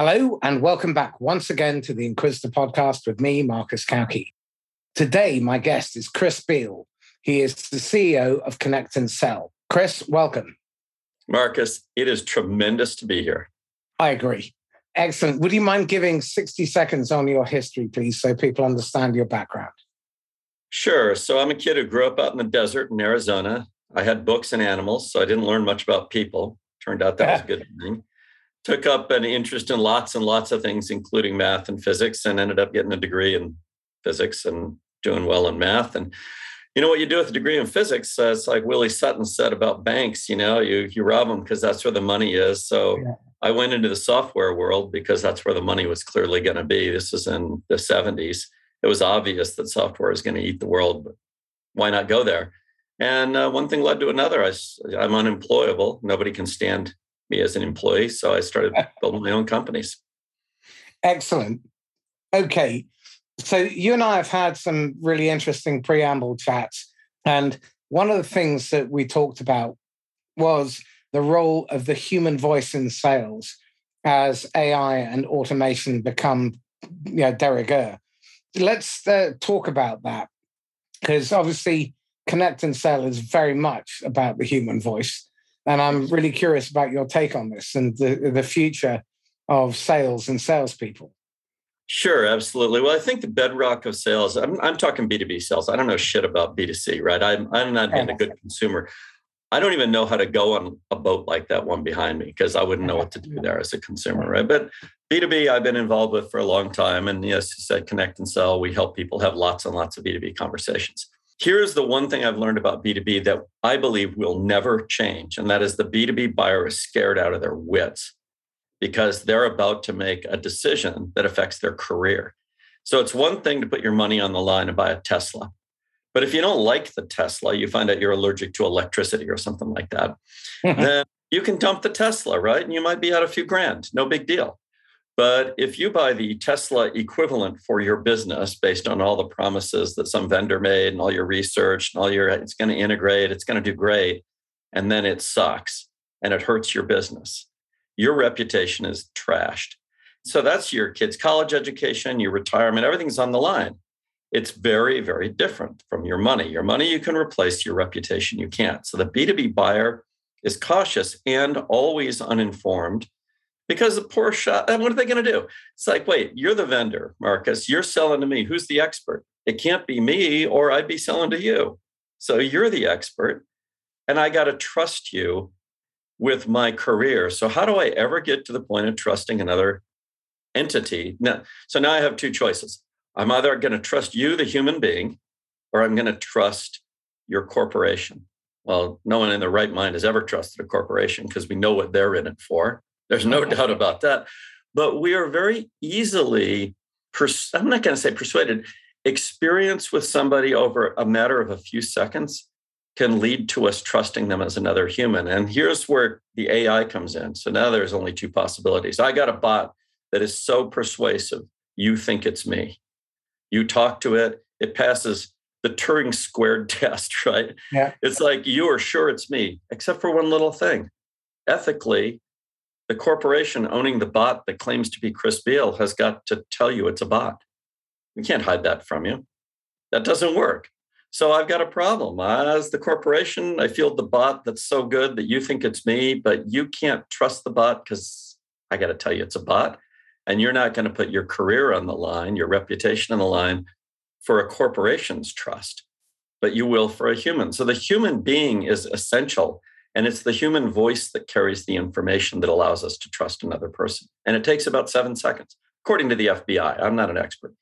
Hello, and welcome back once again to the Inquisitor podcast with me, Marcus Cauchi. Today, my guest is Chris Beall. He is the CEO of ConnectAndSell. Chris, welcome. Marcus, it is tremendous to be here. I agree. Excellent. Would you mind giving 60 seconds on your history, please, so people understand your background? Sure. So I'm a kid who grew up out in the desert in Arizona. I had books and animals, so I didn't learn much about people. Turned out that was a good thing took up an interest in lots and lots of things, including math and physics, and ended up getting a degree in physics and doing well in math. And you know what you do with a degree in physics? Uh, it's like Willie Sutton said about banks. You know, you you rob them because that's where the money is. So yeah. I went into the software world because that's where the money was clearly going to be. This was in the '70s. It was obvious that software is going to eat the world, but why not go there? And uh, one thing led to another. I, I'm unemployable. Nobody can stand me as an employee. So I started building my own companies. Excellent. Okay. So you and I have had some really interesting preamble chats. And one of the things that we talked about was the role of the human voice in sales as AI and automation become you know, de rigueur. Let's uh, talk about that because obviously ConnectAndSell is very much about the human voice. And I'm really curious about your take on this and the, the future of sales and salespeople. Sure, absolutely. Well, I think the bedrock of sales, I'm, I'm talking B2B sales. I don't know shit about B2C, right? I'm, I'm not being a good consumer. I don't even know how to go on a boat like that one behind me because I wouldn't know what to do there as a consumer, right? But B2B, I've been involved with for a long time. And yes, you said ConnectAndSell. We help people have lots and lots of B2B conversations. Here's the one thing I've learned about B2B that I believe will never change, and that is the B2B buyer is scared out of their wits because they're about to make a decision that affects their career. So it's one thing to put your money on the line and buy a Tesla. But if you don't like the Tesla, you find out you're allergic to electricity or something like that, then you can dump the Tesla, right? And you might be out a few grand, no big deal. But if you buy the Tesla equivalent for your business based on all the promises that some vendor made and all your research and all your, it's going to integrate, it's going to do great, and then it sucks and it hurts your business, your reputation is trashed. So that's your kids' college education, your retirement, everything's on the line. It's very, very different from your money. Your money you can replace, your reputation you can't. So the B2B buyer is cautious and always uninformed because the poor shot, what are they going to do? It's like, wait, you're the vendor, Marcus. You're selling to me. Who's the expert? It can't be me, or I'd be selling to you. So you're the expert, and I got to trust you with my career. So how do I ever get to the point of trusting another entity? Now, so now I have two choices. I'm either going to trust you, the human being, or I'm going to trust your corporation. Well, no one in their right mind has ever trusted a corporation because we know what they're in it for. There's no doubt about that. But we are very easily, pers- I'm not going to say persuaded, experience with somebody over a matter of a few seconds can lead to us trusting them as another human. And here's where the AI comes in. So now there's only two possibilities. I got a bot that is so persuasive, you think it's me. You talk to it, it passes the Turing squared test, right? Yeah. It's like you are sure it's me, except for one little thing. Ethically, the corporation owning the bot that claims to be Chris Beall has got to tell you it's a bot. We can't hide that from you. That doesn't work. So I've got a problem. As the corporation, I feel the bot that's so good that you think it's me, but you can't trust the bot because I got to tell you it's a bot. And you're not going to put your career on the line, your reputation on the line for a corporation's trust, but you will for a human. So the human being is essential and it's the human voice that carries the information that allows us to trust another person. And it takes about seven seconds, according to the FBI. I'm not an expert.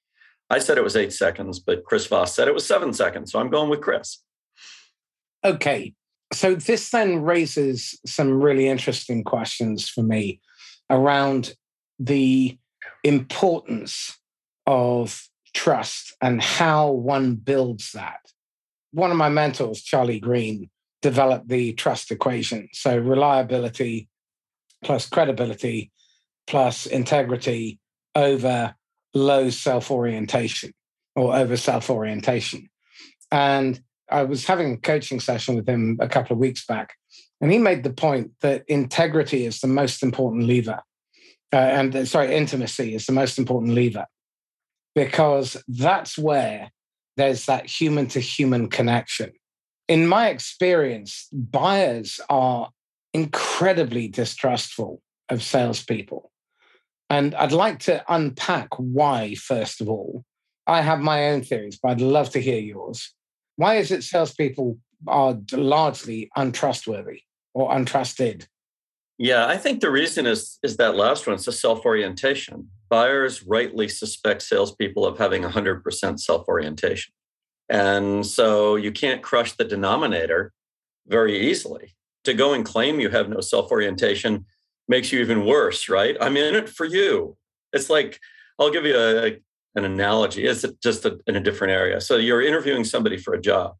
I said it was eight seconds, but Chris Voss said it was seven seconds. So I'm going with Chris. Okay. So this then raises some really interesting questions for me around the importance of trust and how one builds that. One of my mentors, Charlie Green, develop the trust equation. So reliability plus credibility plus integrity over low self orientation or over self orientation. And I was having a coaching session with him a couple of weeks back, and he made the point that integrity is the most important lever. uh, and uh, sorry, intimacy is the most important lever because that's where there's that human to human connection. In my experience, buyers are incredibly distrustful of salespeople. And I'd like to unpack why, first of all. I have my own theories, but I'd love to hear yours. Why is it salespeople are largely untrustworthy or untrusted? Yeah, I think the reason is is that last one. It's a self orientation. Buyers rightly suspect salespeople of having 100% self orientation, and so you can't crush the denominator very easily. To go and claim you have no self orientation makes you even worse, right? I'm in it for you. It's like I'll give you a, an analogy. It's just a, in a different area. So you're interviewing somebody for a job,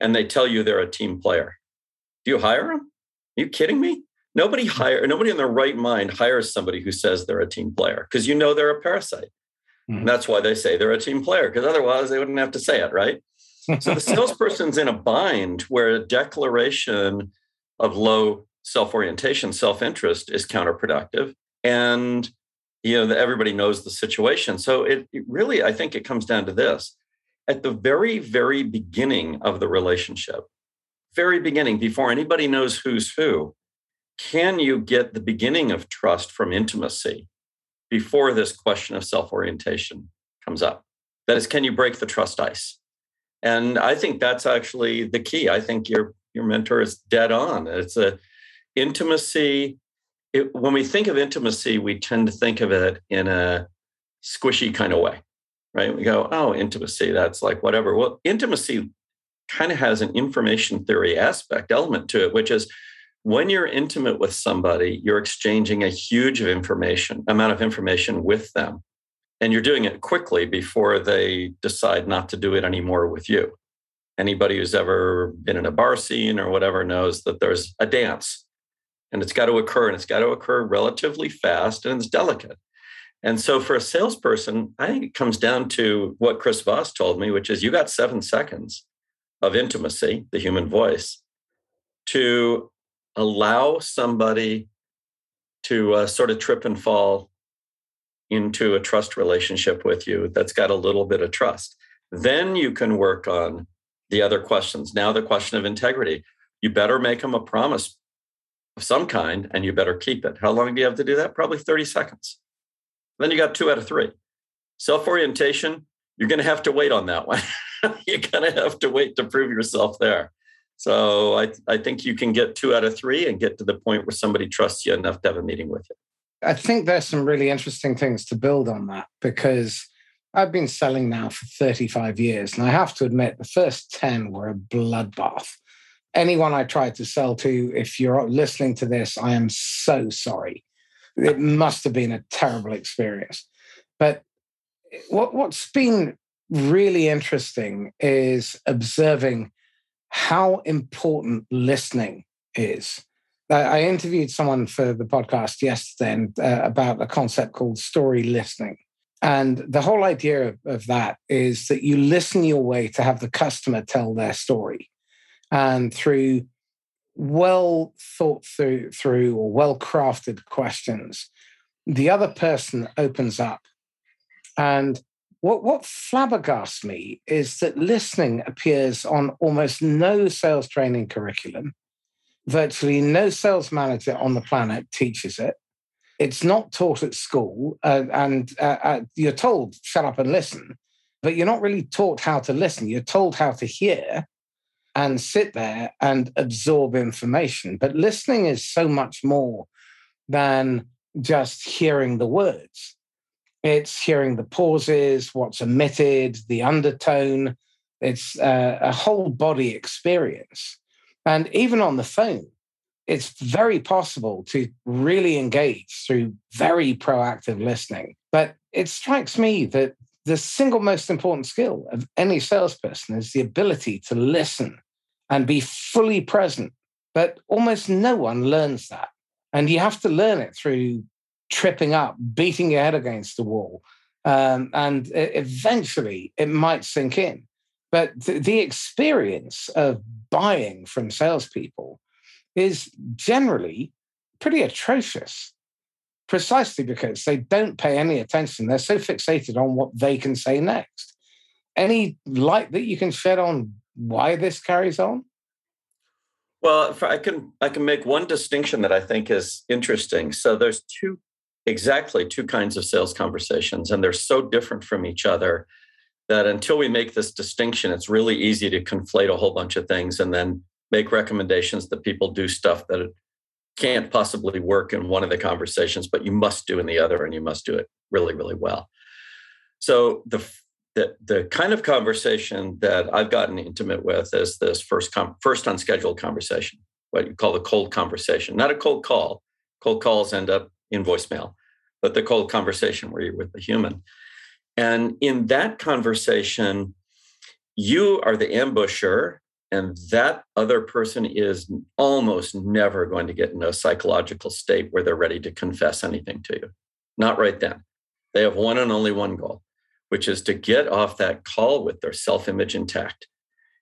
and they tell you they're a team player. Do you hire them? Are you kidding me? Nobody hire nobody in their right mind hires somebody who says they're a team player because you know they're a parasite. Mm-hmm. And that's why they say they're a team player because otherwise they wouldn't have to say it, right? so the salesperson's in a bind where a declaration of low self-orientation, self-interest is counterproductive. And you know, everybody knows the situation. So it, it really, I think it comes down to this. At the very, very beginning of the relationship, very beginning, before anybody knows who's who, can you get the beginning of trust from intimacy before this question of self orientation comes up? That is, can you break the trust ice? And I think that's actually the key. I think your your mentor is dead on. It's a intimacy. It, when we think of intimacy, we tend to think of it in a squishy kind of way, right? We go, oh, intimacy, that's like whatever. Well, intimacy kind of has an information theory aspect element to it, which is when you're intimate with somebody, you're exchanging a huge of information, amount of information with them. And you're doing it quickly before they decide not to do it anymore with you. Anybody who's ever been in a bar scene or whatever knows that there's a dance and it's got to occur and it's got to occur relatively fast and it's delicate. And so for a salesperson, I think it comes down to what Chris Voss told me, which is you got seven seconds of intimacy, the human voice, to allow somebody to uh, sort of trip and fall into a trust relationship with you that's got a little bit of trust. Then you can work on the other questions. Now, the question of integrity. You better make them a promise of some kind and you better keep it. How long do you have to do that? Probably 30 seconds. Then you got two out of three. Self orientation, you're going to have to wait on that one. you're going to have to wait to prove yourself there. So I, I think you can get two out of three and get to the point where somebody trusts you enough to have a meeting with you. I think there's some really interesting things to build on that because I've been selling now for 35 years. And I have to admit, the first 10 were a bloodbath. Anyone I tried to sell to, if you're listening to this, I am so sorry. It must have been a terrible experience. But what, what's been really interesting is observing how important listening is. I interviewed someone for the podcast yesterday and, uh, about a concept called story listening. And the whole idea of, of, that is that you listen your way to have the customer tell their story. And through well thought through, through or well crafted questions, the other person opens up. And what, what flabbergasts me is that listening appears on almost no sales training curriculum. Virtually no sales manager on the planet teaches it. It's not taught at school, uh, and uh, uh, you're told, shut up and listen, but you're not really taught how to listen. You're told how to hear and sit there and absorb information. But listening is so much more than just hearing the words. It's hearing the pauses, what's omitted, the undertone. It's uh, a whole body experience. And even on the phone, it's very possible to really engage through very proactive listening. But it strikes me that the single most important skill of any salesperson is the ability to listen and be fully present. But almost no one learns that. And you have to learn it through tripping up, beating your head against the wall. Um, and eventually it might sink in. But th- the experience of buying from salespeople is generally pretty atrocious. precisely because they don't pay any attention. They're so fixated on what they can say next. Any light that you can shed on why this carries on? Well, I can I can make one distinction that I think is interesting. So there's two exactly two kinds of sales conversations, and they're so different from each other that until we make this distinction, it's really easy to conflate a whole bunch of things and then make recommendations that people do stuff that can't possibly work in one of the conversations, but you must do in the other, and you must do it really, really well. So the the, the kind of conversation that I've gotten intimate with is this first com- first unscheduled conversation, what you call the cold conversation, not a cold call. Cold calls end up in voicemail, but the cold conversation where you're with the human. And in that conversation, you are the ambusher and that other person is almost never going to get in a psychological state where they're ready to confess anything to you. Not right then. They have one and only one goal, which is to get off that call with their self image intact.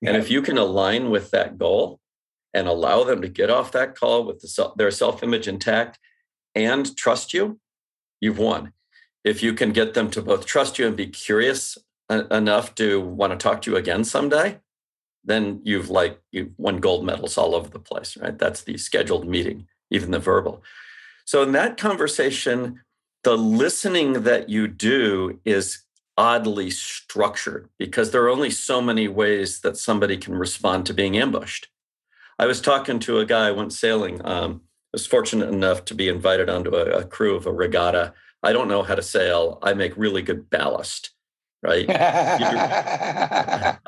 Yeah. And if you can align with that goal and allow them to get off that call with the, their self image intact and trust you, you've won. If you can get them to both trust you and be curious enough to want to talk to you again someday, then you've like you've won gold medals all over the place, right? That's the scheduled meeting, even the verbal. So in that conversation, the listening that you do is oddly structured because there are only so many ways that somebody can respond to being ambushed. I was talking to a guy I went sailing. Um, was fortunate enough to be invited onto a, a crew of a regatta. I don't know how to sail. I make really good ballast right? I,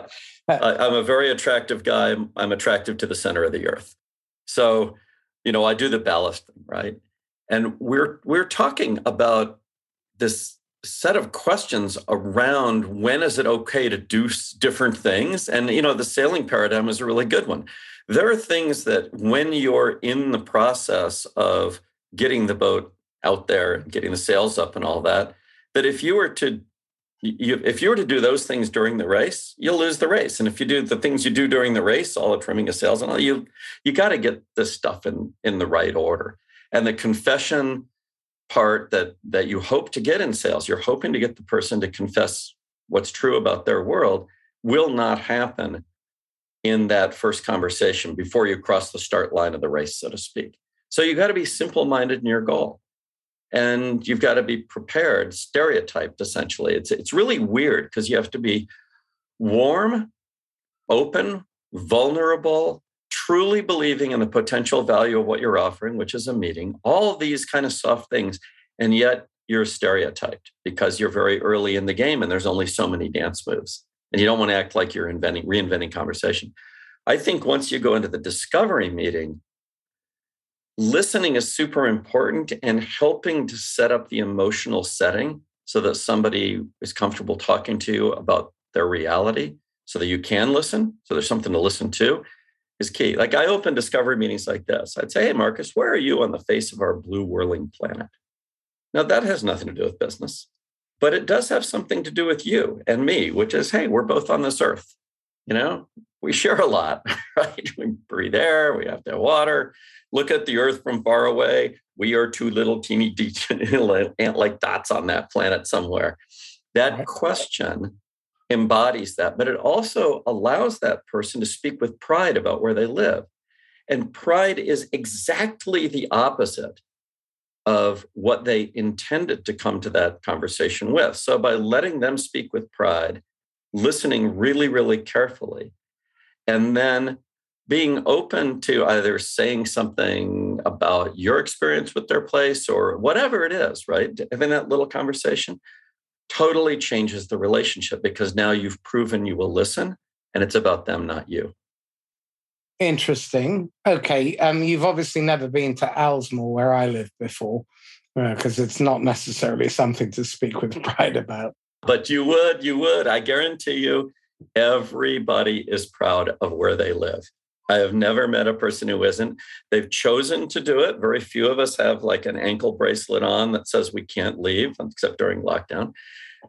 am a very attractive guy. I'm, I'm, attractive to the center of the earth. So, you know, I do the ballast thing, right? And we're we're talking about this set of questions around when is it okay to do different things and you know the sailing paradigm is a really good one there are things that when you're in the process of getting the boat out there getting the sails up and all that that if you were to you, if you were to do those things during the race, you'll lose the race. And if you do the things you do during the race, all the trimming of sails and all, you you got to get this stuff in in the right order. And the confession part that that you hope to get in sales, you're hoping to get the person to confess what's true about their world, will not happen in that first conversation before you cross the start line of the race, so to speak. So you've got to be simple minded in your goal and you've got to be prepared, stereotyped essentially. It's it's really weird because you have to be warm, open, vulnerable, truly believing in the potential value of what you're offering, which is a meeting, all of these kind of soft things. And yet you're stereotyped because you're very early in the game and there's only so many dance moves. And you don't want to act like you're inventing, reinventing conversation. I think once you go into the discovery meeting, listening is super important and helping to set up the emotional setting so that somebody is comfortable talking to you about their reality so that you can listen so there's something to listen to is key. Like i open discovery meetings like this. I'd say hey marcus where are you on the face of our blue whirling planet? Now that has nothing to do with business but it does have something to do with you and me which is hey we're both on this earth you know we share a lot right we breathe air we have to have water look at the Earth from far away. We are two little teeny ant-like dots on that planet somewhere. That question embodies that, but it also allows that person to speak with pride about where they live. And pride is exactly the opposite of what they intended to come to that conversation with. So by letting them speak with pride, listening really, really carefully, and then being open to either saying something about your experience with their place or whatever it is, right? Having that little conversation totally changes the relationship because now you've proven you will listen and it's about them, not you. Interesting. Okay. Um, you've obviously never been to Ellesmere, where I live before, because uh, it's not necessarily something to speak with pride about. But you would, you would. I guarantee you, everybody is proud of where they live. I have never met a person who isn't. They've chosen to do it. Very few of us have like an ankle bracelet on that says we can't leave except during lockdown.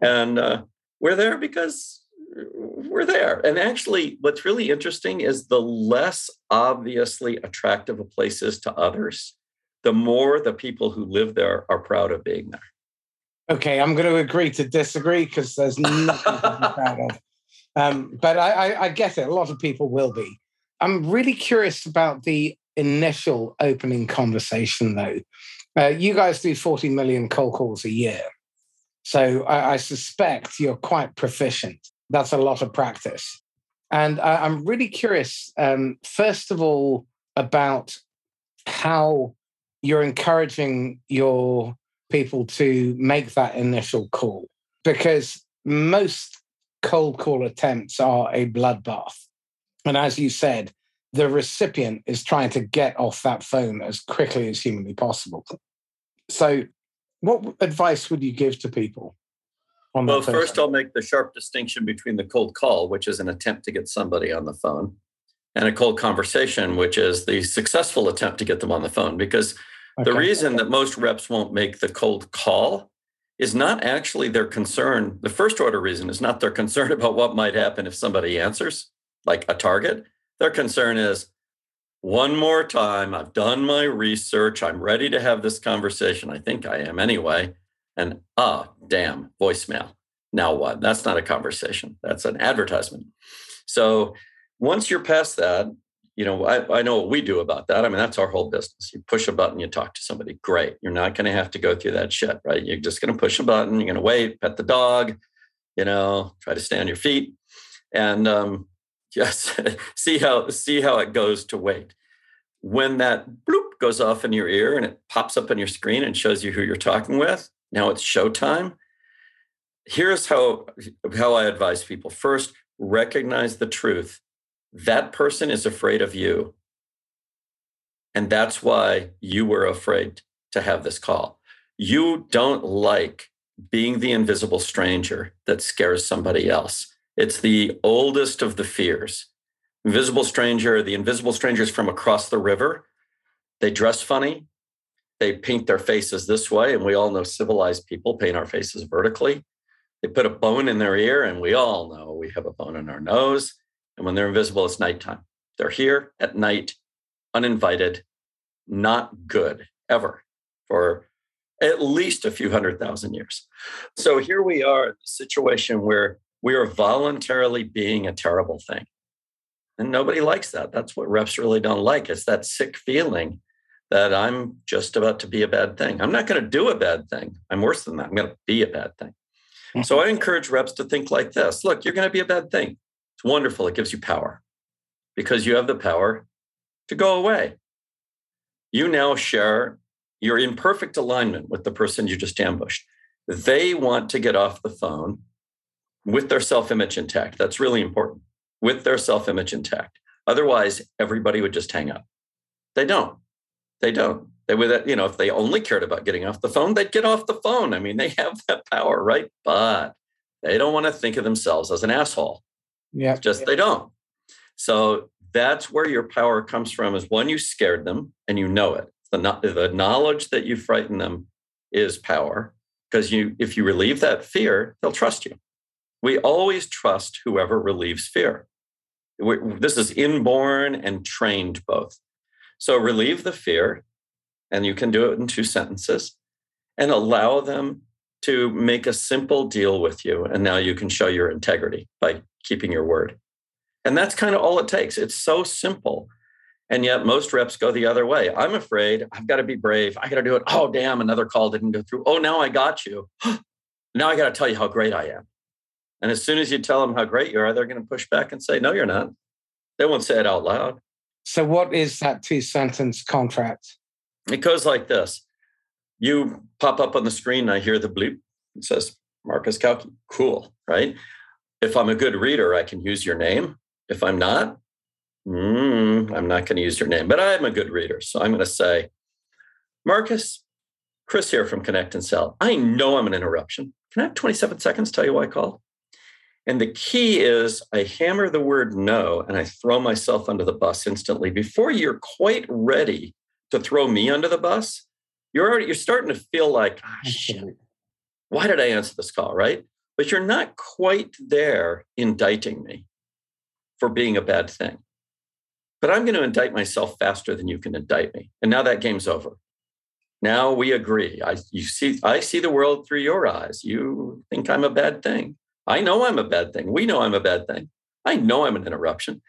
And uh, we're there because we're there. And actually, what's really interesting is the less obviously attractive a place is to others, the more the people who live there are proud of being there. Okay, I'm going to agree to disagree because there's nothing to be proud of. Um, but I, I, I get it. A lot of people will be. I'm really curious about the initial opening conversation, though. Uh, you guys do 40 million cold calls a year. So I, I, suspect you're quite proficient. That's a lot of practice. And I, am really curious, um, first of all, about how you're encouraging your people to make that initial call. Because most cold call attempts are a bloodbath. And as you said, the recipient is trying to get off that phone as quickly as humanly possible. So, what advice would you give to people? Well, first, I'll make the sharp distinction between the cold call, which is an attempt to get somebody on the phone, and a cold conversation, which is the successful attempt to get them on the phone. Because okay. the reason that most reps won't make the cold call is not actually their concern. The first order reason is not their concern about what might happen if somebody answers, like a target. Their concern is one more time, I've done my research, I'm ready to have this conversation. I think I am anyway. And ah, oh, damn, voicemail. Now what? That's not a conversation, that's an advertisement. So once you're past that, you know, I, I know what we do about that. I mean, that's our whole business. You push a button, you talk to somebody. Great. You're not going to have to go through that shit, right? You're just going to push a button. You're going to wait, pet the dog, you know, try to stay on your feet. And um, Yes, see how see how it goes to wait. When that bloop goes off in your ear and it pops up on your screen and shows you who you're talking with, now it's showtime. Here's how how I advise people. First, recognize the truth. That person is afraid of you. And that's why you were afraid to have this call. You don't like being the invisible stranger that scares somebody else. It's the oldest of the fears. Invisible stranger, the invisible strangers from across the river. They dress funny. They paint their faces this way. And we all know civilized people paint our faces vertically. They put a bone in their ear, and we all know we have a bone in our nose. And when they're invisible, it's nighttime. They're here at night, uninvited, not good ever for at least a few hundred thousand years. So here we are in a situation where we are voluntarily being a terrible thing. And nobody likes that. That's what reps really don't like. It's that sick feeling that I'm just about to be a bad thing. I'm not going to do a bad thing. I'm worse than that. I'm going to be a bad thing. Mm-hmm. So I encourage reps to think like this look, you're going to be a bad thing. It's wonderful. It gives you power because you have the power to go away. You now share, you're in perfect alignment with the person you just ambushed. They want to get off the phone with their self image intact. That's really important. With their self image intact. Otherwise, everybody would just hang up. They don't. They don't. They would, you know, if they only cared about getting off the phone, they'd get off the phone. I mean, they have that power, right? But they don't want to think of themselves as an asshole. Yeah. It's just they don't. So that's where your power comes from is one, you scared them and you know it. The, the knowledge that you frighten them is power because you if you relieve that fear, they'll trust you. We always trust whoever relieves fear. This is inborn and trained both. So relieve the fear, and you can do it in two sentences, and allow them to make a simple deal with you. And now you can show your integrity by keeping your word. And that's kind of all it takes. It's so simple. And yet most reps go the other way. I'm afraid. I've got to be brave. I got to do it. Oh, damn, another call didn't go through. Oh, now I got you. now I got to tell you how great I am. And as soon as you tell them how great you are, they're going to push back and say, no, you're not. They won't say it out loud. So, what is that two sentence contract? It goes like this You pop up on the screen, I hear the bleep. It says, Marcus Cauchi. Cool, right? If I'm a good reader, I can use your name. If I'm not, mm, I'm not going to use your name, but I'm a good reader. So I'm going to say, Marcus, Chris here from ConnectAndSell. I know I'm an interruption. Can I have 27 seconds to tell you why I called? And the key is I hammer the word no and I throw myself under the bus instantly. Before you're quite ready to throw me under the bus, you're already you're starting to feel like, ah, shit, why did I answer this call? Right. But you're not quite there indicting me for being a bad thing. But I'm going to indict myself faster than you can indict me. And now that game's over. Now we agree. I you see I see the world through your eyes. You think I'm a bad thing. I know I'm a bad thing. We know I'm a bad thing. I know I'm an interruption.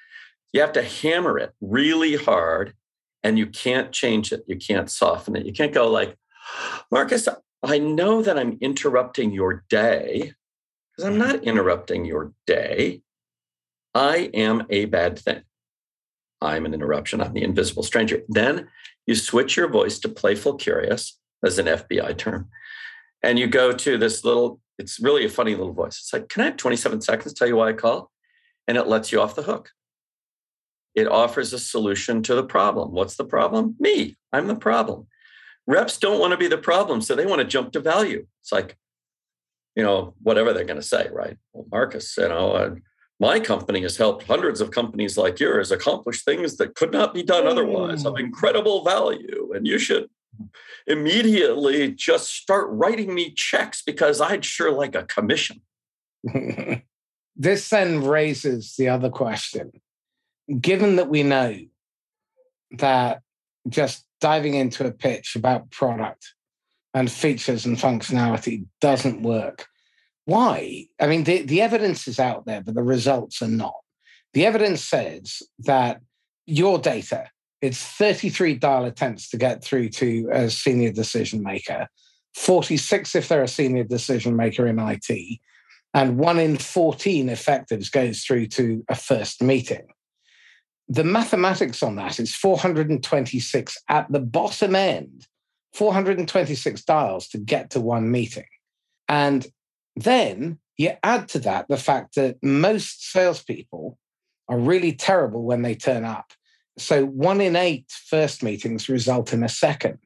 You have to hammer it really hard and you can't change it. You can't soften it. You can't go like, Marcus, I know that I'm interrupting your day because I'm not mm-hmm. interrupting your day. I am a bad thing. I'm an interruption. I'm the invisible stranger. Then you switch your voice to playful curious as an FBI term. And you go to this little, it's really a funny little voice. It's like, can I have 27 seconds to tell you why I call? And it lets you off the hook. It offers a solution to the problem. What's the problem? Me. I'm the problem. Reps don't want to be the problem, so they want to jump to value. It's like, you know, whatever they're going to say, right? Well, Marcus, you know, uh, my company has helped hundreds of companies like yours accomplish things that could not be done otherwise of mm. incredible value. And you should immediately just start writing me checks because I'd sure like a commission. this then raises the other question. Given that we know that just diving into a pitch about product and features and functionality doesn't work, why? I mean, the, the evidence is out there, but the results are not. The evidence says that your data, it's 33 dial attempts to get through to a senior decision maker, 46 if they're a senior decision maker in IT, and one in 14 effectives goes through to a first meeting. The mathematics on that is 426 at the bottom end, 426 dials to get to one meeting. And then you add to that the fact that most salespeople are really terrible when they turn up. So one in eight first meetings result in a second.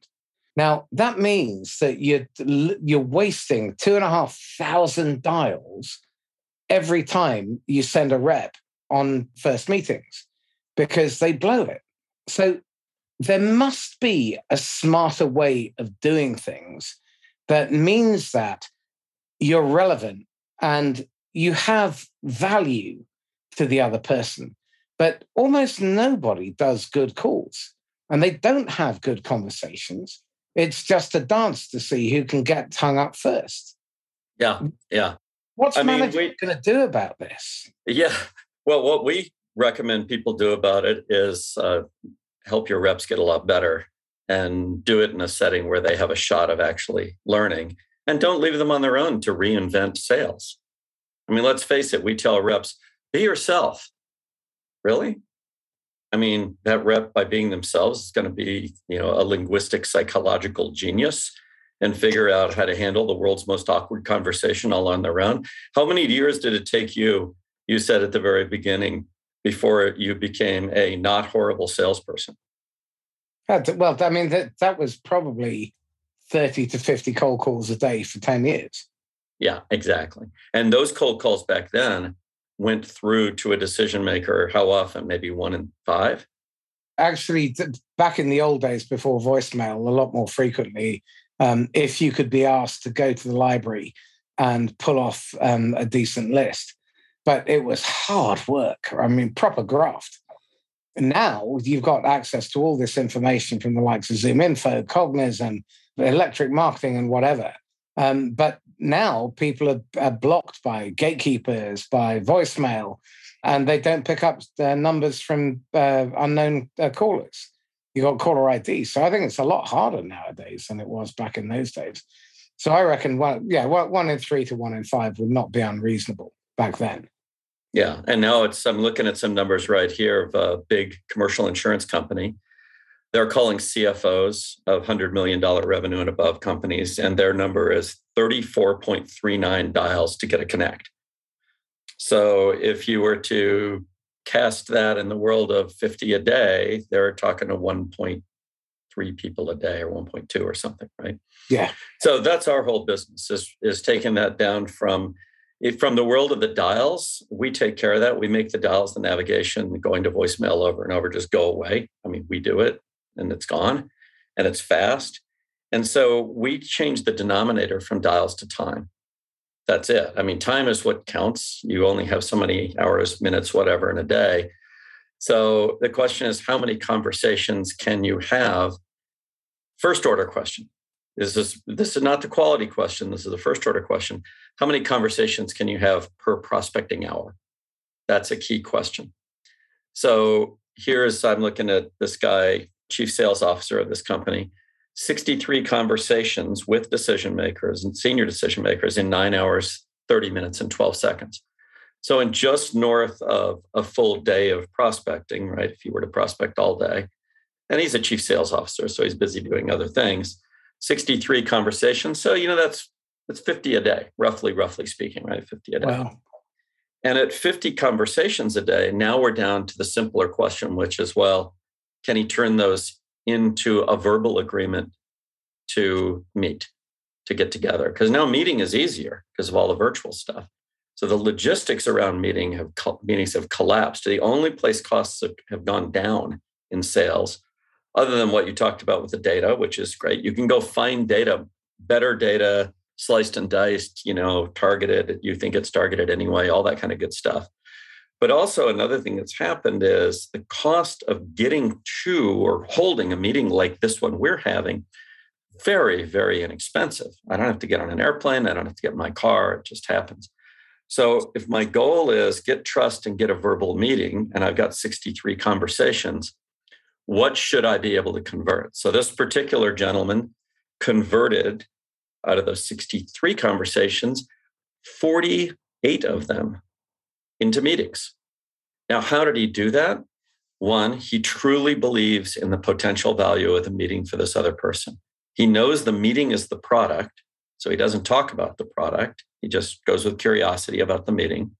Now that means that you're you're wasting two and a half thousand dials every time you send a rep on first meetings because they blow it. So there must be a smarter way of doing things that means that you're relevant and you have value to the other person. But almost nobody does good calls and they don't have good conversations. It's just a dance to see who can get hung up first. Yeah, yeah. What's I management going to do about this? Yeah. Well, what we recommend people do about it is uh, help your reps get a lot better and do it in a setting where they have a shot of actually learning and don't leave them on their own to reinvent sales. I mean, let's face it, we tell reps, be yourself. Really? I mean, that rep by being themselves is going to be, you know, a linguistic psychological genius and figure out how to handle the world's most awkward conversation all on their own. How many years did it take you? You said at the very beginning before you became a not horrible salesperson. Well, I mean, that, that was probably 30 to 50 cold calls a day for 10 years. Yeah, exactly. And those cold calls back then went through to a decision maker how often? Maybe one in five? Actually, back in the old days before voicemail, a lot more frequently, um, if you could be asked to go to the library and pull off um, a decent list. But it was hard work. I mean, proper graft. Now you've got access to all this information from the likes of ZoomInfo, Cognism, and electric marketing and whatever. Um, but now people are, are, blocked by gatekeepers, by voicemail, and they don't pick up their numbers from uh, unknown uh, callers. You got caller ID, so I think it's a lot harder nowadays than it was back in those days. So I reckon one, yeah, one in three to one in five would not be unreasonable back then. Yeah, and now it's I'm looking at some numbers right here of a big commercial insurance company they're calling CFOs of $100 million revenue and above companies, and their number is 34.39 dials to get a connect. So if you were to cast that in the world of 50 a day, they're talking to 1.3 people a day or 1.2 or something, right? Yeah. So that's our whole business is, is taking that down from from the world of the dials, we take care of that. We make the dials, the navigation, going to voicemail over and over just go away. I mean, we do it and it's gone and it's fast. And so we change the denominator from dials to time. That's it. I mean, time is what counts. You only have so many hours, minutes, whatever in a day. So the question is, how many conversations can you have? First order question is this this is not the quality question this is the first order question how many conversations can you have per prospecting hour that's a key question so here's i'm looking at this guy chief sales officer of this company 63 conversations with decision makers and senior decision makers in nine hours 30 minutes and 12 seconds so in just north of a full day of prospecting right if you were to prospect all day and he's a chief sales officer so he's busy doing other things 63 conversations. So, you know, that's that's 50 a day, roughly, roughly speaking, right? 50 a day. Wow. And at 50 conversations a day, now we're down to the simpler question, which is, well, can he turn those into a verbal agreement to meet, to get together? Because now meeting is easier because of all the virtual stuff. So the logistics around meeting have meetings have collapsed. The only place costs have, have gone down in sales other than what you talked about with the data, which is great. You can go find data, better data, sliced and diced, you know, targeted. You think it's targeted anyway, all that kind of good stuff. But also, another thing that's happened is the cost of getting to or holding a meeting like this one we're having, very, very inexpensive. I don't have to get on an airplane. I don't have to get my car. It just happens. So, if my goal is get trust and get a verbal meeting, and I've got 63 conversations, what should I be able to convert? So this particular gentleman converted out of those 63 conversations, 48 of them into meetings. Now, how did he do that? One, he truly believes in the potential value of the meeting for this other person. He knows the meeting is the product, so he doesn't talk about the product. He just goes with curiosity about the meeting.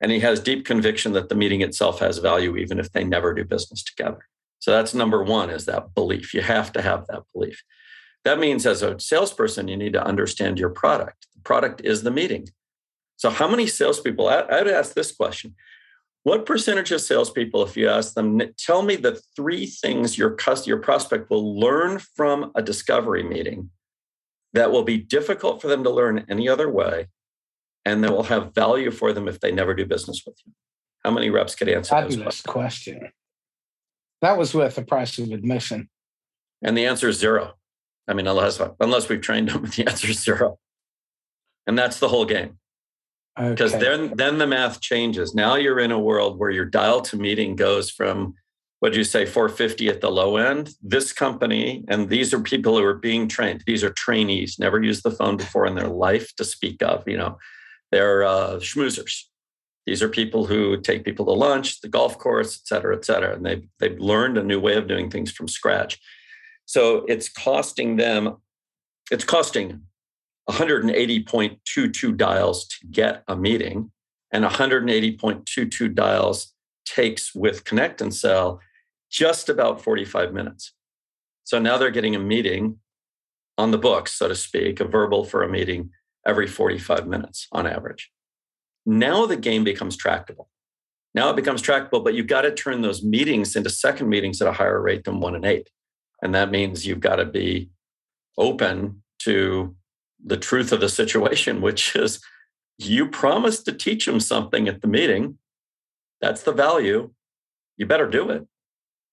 And he has deep conviction that the meeting itself has value, even if they never do business together. So that's number one is that belief. You have to have that belief. That means as a salesperson, you need to understand your product. The product is the meeting. So how many salespeople, I, I'd ask this question. What percentage of salespeople, if you ask them, tell me the three things your customer, your prospect will learn from a discovery meeting that will be difficult for them to learn any other way and that will have value for them if they never do business with you? How many reps could answer Fabulous question. That was worth the price of admission. And the answer is zero. I mean, unless unless we've trained them, the answer is zero. And that's the whole game. Because okay. then then the math changes. Now you're in a world where your dial to meeting goes from what do you say 450 at the low end this company and these are people who are being trained these are trainees never used the phone before in their life to speak of you know they're uh, schmoozers these are people who take people to lunch, the golf course, et cetera, et cetera. And they've, they've learned a new way of doing things from scratch. So it's costing them, it's costing 180.22 dials to get a meeting, and 180.22 dials takes with ConnectAndSell just about 45 minutes. So now they're getting a meeting on the books, so to speak, a verbal for a meeting every 45 minutes on average. Now the game becomes tractable. Now it becomes tractable, but you've got to turn those meetings into second meetings at a higher rate than one and eight. And that means you've got to be open to the truth of the situation, which is you promised to teach them something at the meeting. That's the value. You better do it.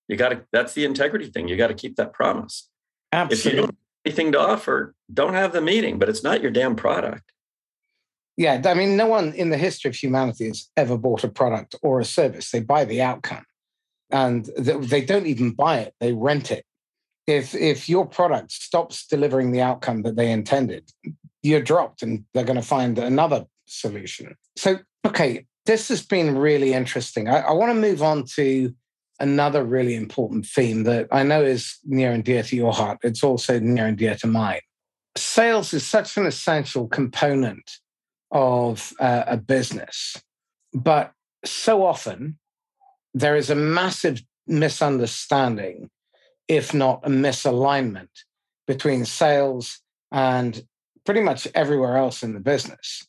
You got to, that's the integrity thing. You got to keep that promise. Absolutely. If you don't have anything to offer, don't have the meeting, but it's not your damn product yeah, I mean, no one in the history of humanity has ever bought a product or a service. They buy the outcome, and they don't even buy it; they rent it. If if your product stops delivering the outcome that they intended, you're dropped, and they're going to find another solution. So, okay, this has been really interesting. I, I want to move on to another really important theme that I know is near and dear to your heart. It's also near and dear to mine. Sales is such an essential component of uh, a business. But so often, there is a massive misunderstanding, if not a misalignment, between sales and pretty much everywhere else in the business.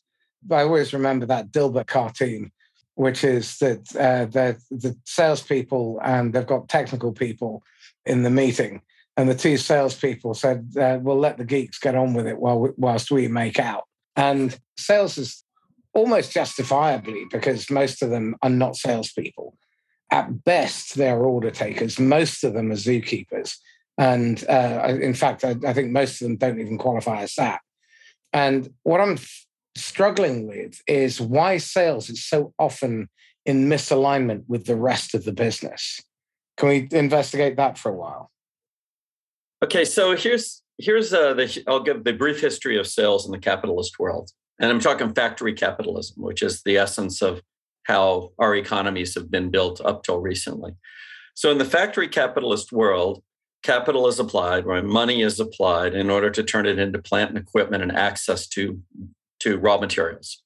I always remember that Dilbert cartoon, which is that uh, the, the salespeople and they've got technical people in the meeting. And the two salespeople said, uh, "We'll let the geeks get on with it while whilst we make out." And sales is almost justifiably because most of them are not salespeople. At best, they're order takers. Most of them are zookeepers. And uh, in fact, I, I, think most of them don't even qualify as that. And what I'm f- struggling with is why sales is so often in misalignment with the rest of the business. Can we investigate that for a while? Okay, so here's here's uh, the I'll give the brief history of sales in the capitalist world, and I'm talking factory capitalism, which is the essence of how our economies have been built up till recently. So in the factory capitalist world, capital is applied, right? Money is applied in order to turn it into plant and equipment and access to to raw materials.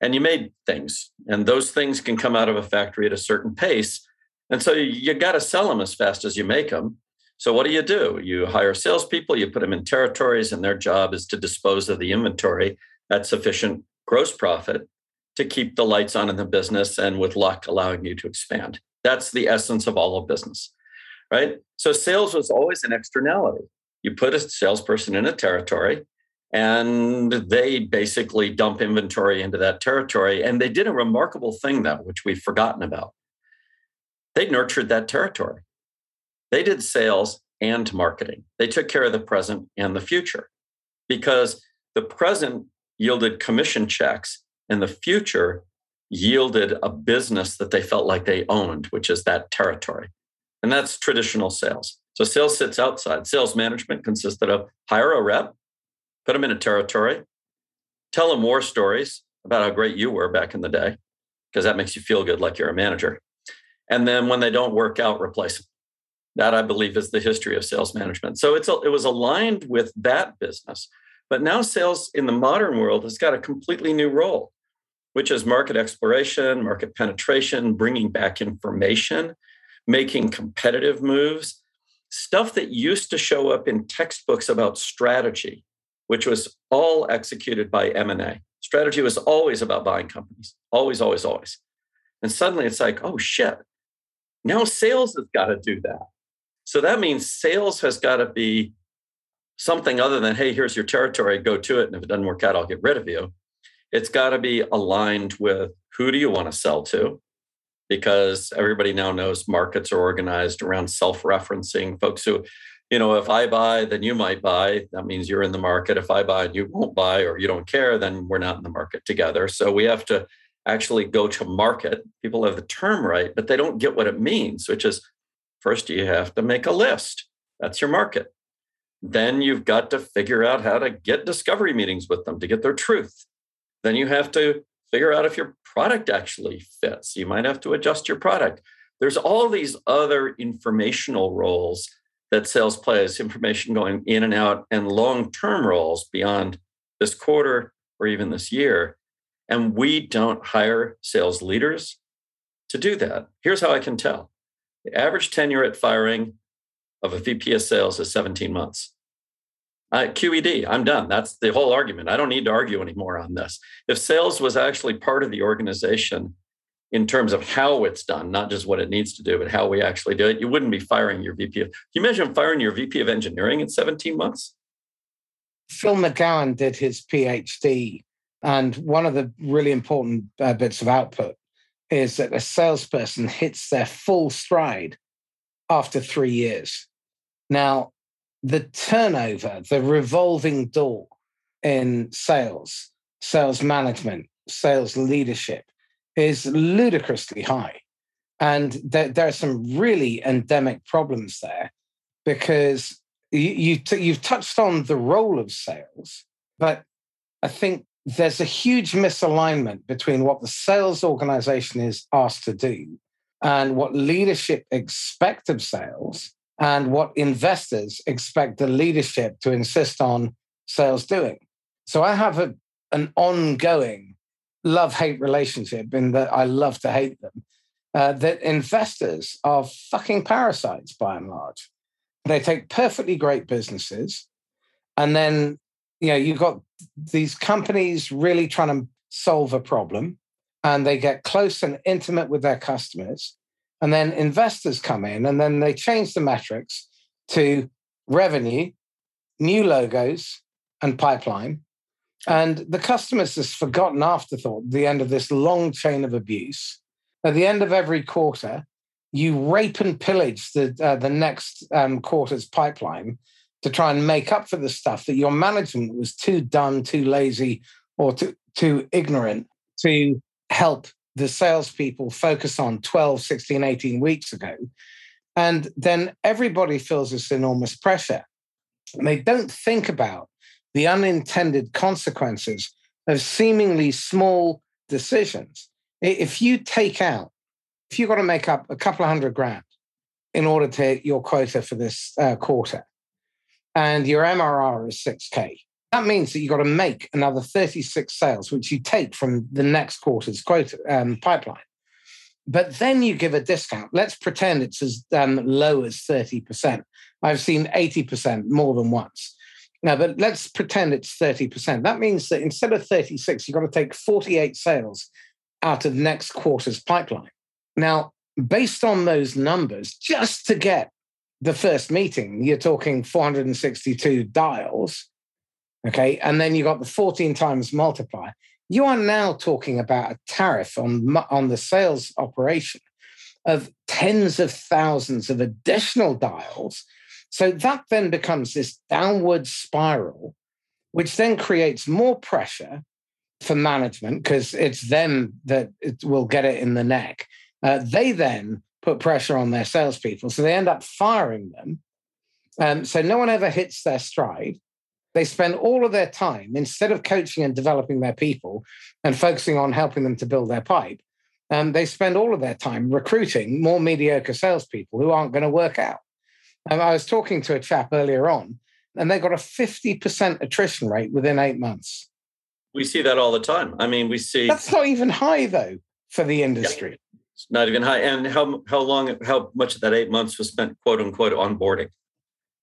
And you made things, and those things can come out of a factory at a certain pace. And so you got to sell them as fast as you make them so what do you do? You hire salespeople, you put them in territories, and their job is to dispose of the inventory at sufficient gross profit to keep the lights on in the business and with luck allowing you to expand. That's the essence of all of business, right? So sales was always an externality. You put a salesperson in a territory and they basically dump inventory into that territory. And they did a remarkable thing, though, which we've forgotten about. They nurtured that territory. They did sales and marketing. They took care of the present and the future because the present yielded commission checks and the future yielded a business that they felt like they owned, which is that territory. And that's traditional sales. So sales sits outside. Sales management consisted of hire a rep, put them in a territory, tell them war stories about how great you were back in the day, because that makes you feel good like you're a manager. And then when they don't work out, replace them. That I believe is the history of sales management. So it's a, it was aligned with that business. But now sales in the modern world has got a completely new role, which is market exploration, market penetration, bringing back information, making competitive moves, stuff that used to show up in textbooks about strategy, which was all executed by M&A. Strategy was always about buying companies, always, always, always. And suddenly it's like, oh shit, now sales has got to do that. So that means sales has got to be something other than, hey, here's your territory, go to it. And if it doesn't work out, I'll get rid of you. It's got to be aligned with who do you want to sell to? Because everybody now knows markets are organized around self referencing folks who, you know, if I buy, then you might buy. That means you're in the market. If I buy and you won't buy or you don't care, then we're not in the market together. So we have to actually go to market. People have the term right, but they don't get what it means, which is First, you have to make a list. That's your market. Then you've got to figure out how to get discovery meetings with them to get their truth. Then you have to figure out if your product actually fits. You might have to adjust your product. There's all these other informational roles that sales plays, information going in and out, and long term roles beyond this quarter or even this year. And we don't hire sales leaders to do that. Here's how I can tell the average tenure at firing of a VP of sales is 17 months. Uh, QED, I'm done. That's the whole argument. I don't need to argue anymore on this. If sales was actually part of the organization in terms of how it's done, not just what it needs to do, but how we actually do it, you wouldn't be firing your VP of. You imagine firing your VP of engineering in 17 months? Phil McGowan did his PhD, and one of the really important uh, bits of output is that a salesperson hits their full stride after three years. Now, the turnover, the revolving door in sales, sales management, sales leadership is ludicrously high. And there, there are some really endemic problems there because you, you you've touched on the role of sales, but I think there's a huge misalignment between what the sales organization is asked to do and what leadership expect of sales and what investors expect the leadership to insist on sales doing. So I have a, an ongoing love hate relationship in that I love to hate them. Uh, that investors are fucking parasites by and large. They take perfectly great businesses and then you know, you've got these companies really trying to solve a problem and they get close and intimate with their customers. And then investors come in and then they change the metrics to revenue, new logos, and pipeline. And the customer's this forgotten afterthought the end of this long chain of abuse. At the end of every quarter, you rape and pillage the uh, the next um, quarter's pipeline to try and make up for the stuff that your management was too dumb, too lazy, or too, too ignorant to help the salespeople focus on 12, 16, 18 weeks ago. And then everybody feels this enormous pressure. And they don't think about the unintended consequences of seemingly small decisions. If you take out, if you've got to make up a couple of hundred grand in order to hit your quota for this uh, quarter, and your MRR is 6K, that means that you've got to make another 36 sales, which you take from the next quarter's quota um, pipeline. But then you give a discount. Let's pretend it's as um, low as 30%. I've seen 80% more than once. Now, but let's pretend it's 30%. That means that instead of 36, you've got to take 48 sales out of next quarter's pipeline. Now, based on those numbers, just to get the first meeting, you're talking 462 dials. Okay. And then you got the 14 times multiplier. You are now talking about a tariff on, on the sales operation of tens of thousands of additional dials. So that then becomes this downward spiral, which then creates more pressure for management because it's them that it will get it in the neck. Uh, they then put pressure on their salespeople. So they end up firing them. Um, so no one ever hits their stride. They spend all of their time, instead of coaching and developing their people and focusing on helping them to build their pipe, um, they spend all of their time recruiting more mediocre salespeople who aren't going to work out. Um, I was talking to a chap earlier on, and they got a 50% attrition rate within eight months. We see that all the time. I mean, we see. That's not even high, though, for the industry. Yeah. It's not even high. And how how long how much of that eight months was spent quote unquote onboarding?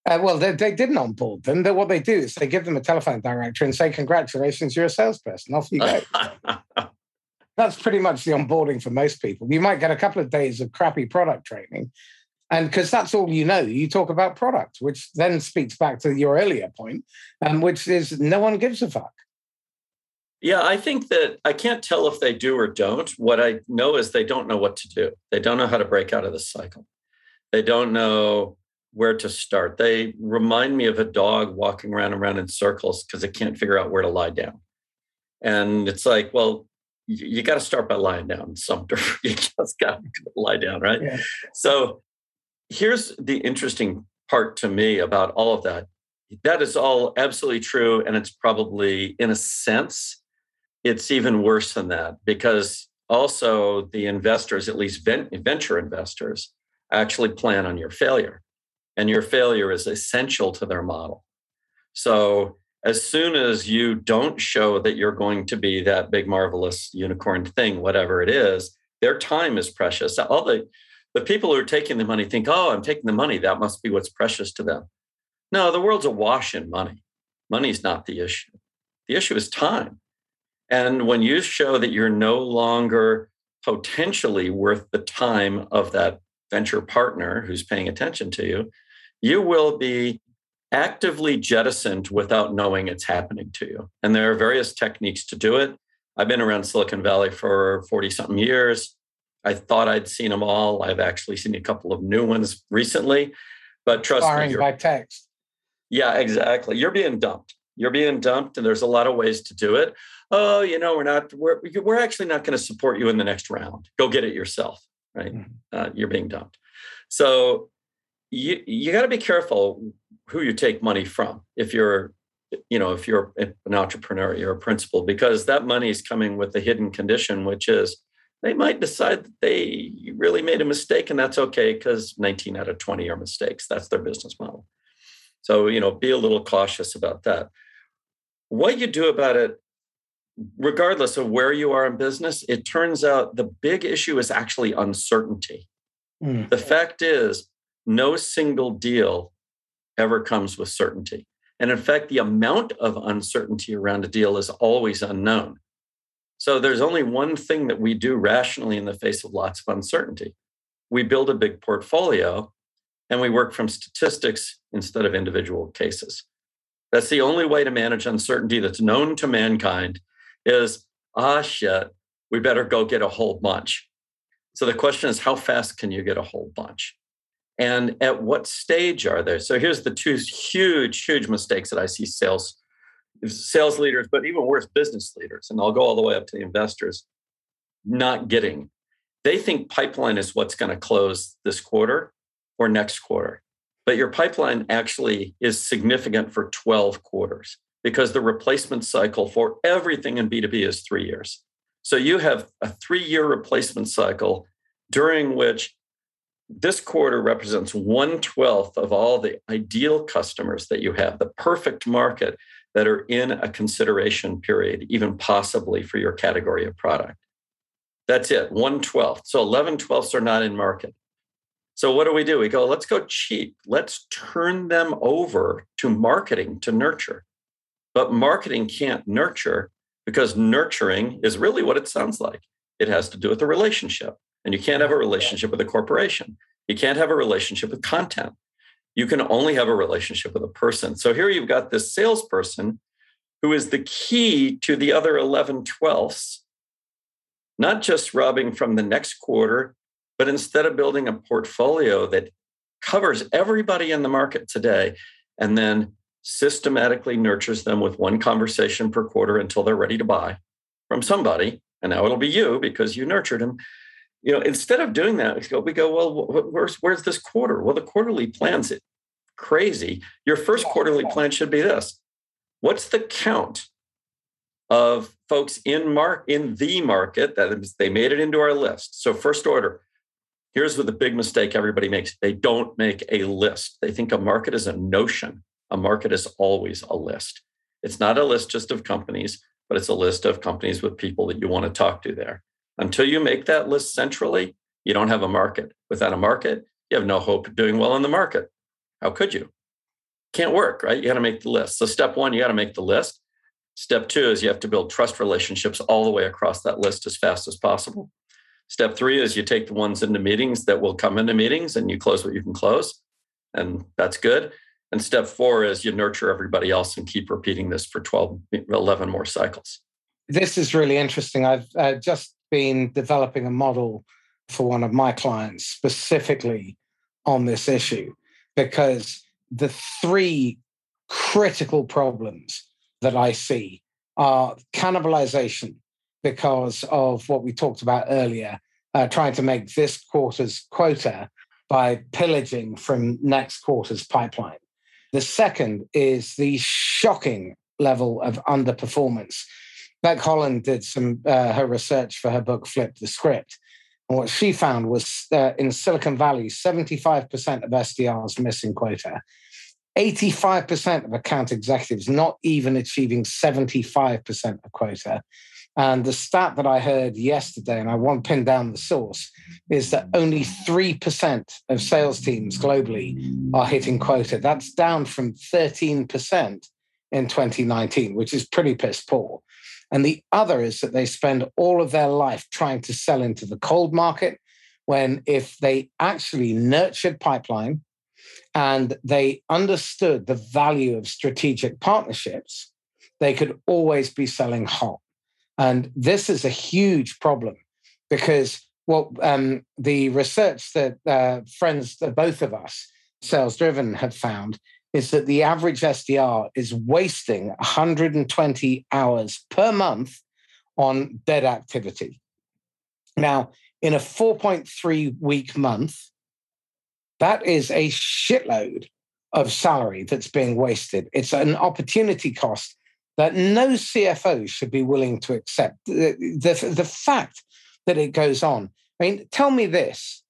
Uh, well, they, they didn't onboard them. They, what they do is they give them a telephone directory and say, "Congratulations, you're a salesperson. Off you go." That's pretty much the onboarding for most people. You might get a couple of days of crappy product training, and because that's all you know, you talk about product, which then speaks back to your earlier point, um, which is no one gives a fuck. Yeah, I think that I can't tell if they do or don't. What I know is they don't know what to do. They don't know how to break out of the cycle. They don't know where to start. They remind me of a dog walking around and around in circles because it can't figure out where to lie down. And it's like, well, you, you got to start by lying down dirt. you just got to lie down, right? Yeah. So here's the interesting part to me about all of that. That is all absolutely true. And it's probably, in a sense, it's even worse than that because also the investors, at least venture investors, actually plan on your failure. And your failure is essential to their model. So as soon as you don't show that you're going to be that big, marvelous unicorn thing, whatever it is, their time is precious. All the, the people who are taking the money think, oh, I'm taking the money. That must be what's precious to them. No, the world's awash in money. Money's not the issue. The issue is time. And when you show that you're no longer potentially worth the time of that venture partner who's paying attention to you, you will be actively jettisoned without knowing it's happening to you. And there are various techniques to do it. I've been around Silicon Valley for 40 something years. I thought I'd seen them all. I've actually seen a couple of new ones recently. But trust Firing me, by text. Yeah, exactly. You're being dumped. You're being dumped, and there's a lot of ways to do it oh, you know, we're not, we're, we're actually not going to support you in the next round. Go get it yourself, right? Mm-hmm. Uh, you're being dumped. So you, you got to be careful who you take money from. If you're, you know, if you're an entrepreneur, you're a principal, because that money is coming with a hidden condition, which is they might decide that they really made a mistake and that's okay because 19 out of 20 are mistakes. That's their business model. So, you know, be a little cautious about that. What you do about it regardless of where you are in business, it turns out the big issue is actually uncertainty. Mm. The fact is, no single deal ever comes with certainty. And in fact, the amount of uncertainty around a deal is always unknown. So there's only one thing that we do rationally in the face of lots of uncertainty we build a big portfolio and we work from statistics instead of individual cases. That's the only way to manage uncertainty that's known to mankind is, ah, shit, we better go get a whole bunch. So the question is, how fast can you get a whole bunch? And at what stage are they? So here's the two huge, huge mistakes that I see sales sales leaders, but even worse, business leaders, and I'll go all the way up to the investors, not getting. They think pipeline is what's going to close this quarter or next quarter. But your pipeline actually is significant for 12 quarters because the replacement cycle for everything in B2B is three years. So you have a three year replacement cycle during which this quarter represents one twelfth of all the ideal customers that you have, the perfect market that are in a consideration period, even possibly for your category of product. That's it, one twelfth. So 11 twelfths are not in market. So what do we do? We go, let's go cheap. Let's turn them over to marketing to nurture. But marketing can't nurture because nurturing is really what it sounds like. It has to do with the relationship. And you can't have a relationship with a corporation. You can't have a relationship with content. You can only have a relationship with a person. So here you've got this salesperson who is the key to the other 11 twelfths, not just robbing from the next quarter, but instead of building a portfolio that covers everybody in the market today and then systematically nurtures them with one conversation per quarter until they're ready to buy from somebody. And now it'll be you because you nurtured them you know, instead of doing that, we go, we go, well, where's where's this quarter? Well, the quarterly plan's it crazy. Your first quarterly plan should be this. What's the count of folks in mark in the market that is, they made it into our list? So first order, here's what the big mistake everybody makes. They don't make a list. They think a market is a notion. A market is always a list. It's not a list just of companies, but it's a list of companies with people that you want to talk to there. Until you make that list centrally, you don't have a market. Without a market, you have no hope of doing well in the market. How could you? Can't work, right? You got to make the list. So, step one, you got to make the list. Step two is you have to build trust relationships all the way across that list as fast as possible. Step three is you take the ones into meetings that will come into meetings and you close what you can close. And that's good. And step four is you nurture everybody else and keep repeating this for 12, 11 more cycles. This is really interesting. I've uh, just been developing a model for one of my clients specifically on this issue because the three critical problems that I see are cannibalization because of what we talked about earlier, uh, trying to make this quarter's quota by pillaging from next quarter's pipeline. The second is the shocking level of underperformance Becc Holland did some uh, her research for her book Flip the Script. And what she found was uh, in Silicon Valley, 75% of SDRs missing quota, 85% of account executives not even achieving 75% of quota. And the stat that I heard yesterday, and I won't pin down the source, is that only 3% of sales teams globally are hitting quota. That's down from 13% in 2019, which is pretty piss poor. And the other is that they spend all of their life trying to sell into the cold market when if they actually nurtured pipeline and they understood the value of strategic partnerships, they could always be selling hot. And this is a huge problem because what um, the research that uh, friends, both of us, sales driven, have found is that the average SDR is wasting 120 hours per month on dead activity. Now, in a 4.3 week month, that is a shitload of salary that's being wasted. It's an opportunity cost that no CFO should be willing to accept. The, the, the fact that it goes on. I mean, tell me this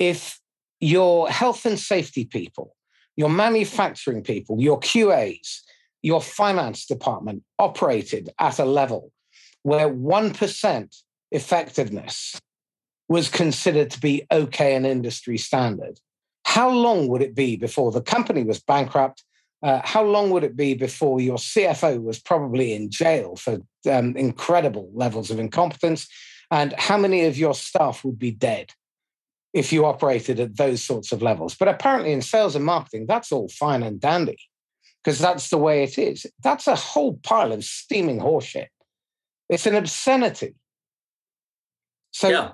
if your health and safety people your manufacturing people, your QAs, your finance department operated at a level where 1% effectiveness was considered to be okay and industry standard. How long would it be before the company was bankrupt? Uh, how long would it be before your CFO was probably in jail for um, incredible levels of incompetence? And how many of your staff would be dead? If you operated at those sorts of levels. But apparently, in sales and marketing, that's all fine and dandy because that's the way it is. That's a whole pile of steaming horseshit. It's an obscenity. So, yeah.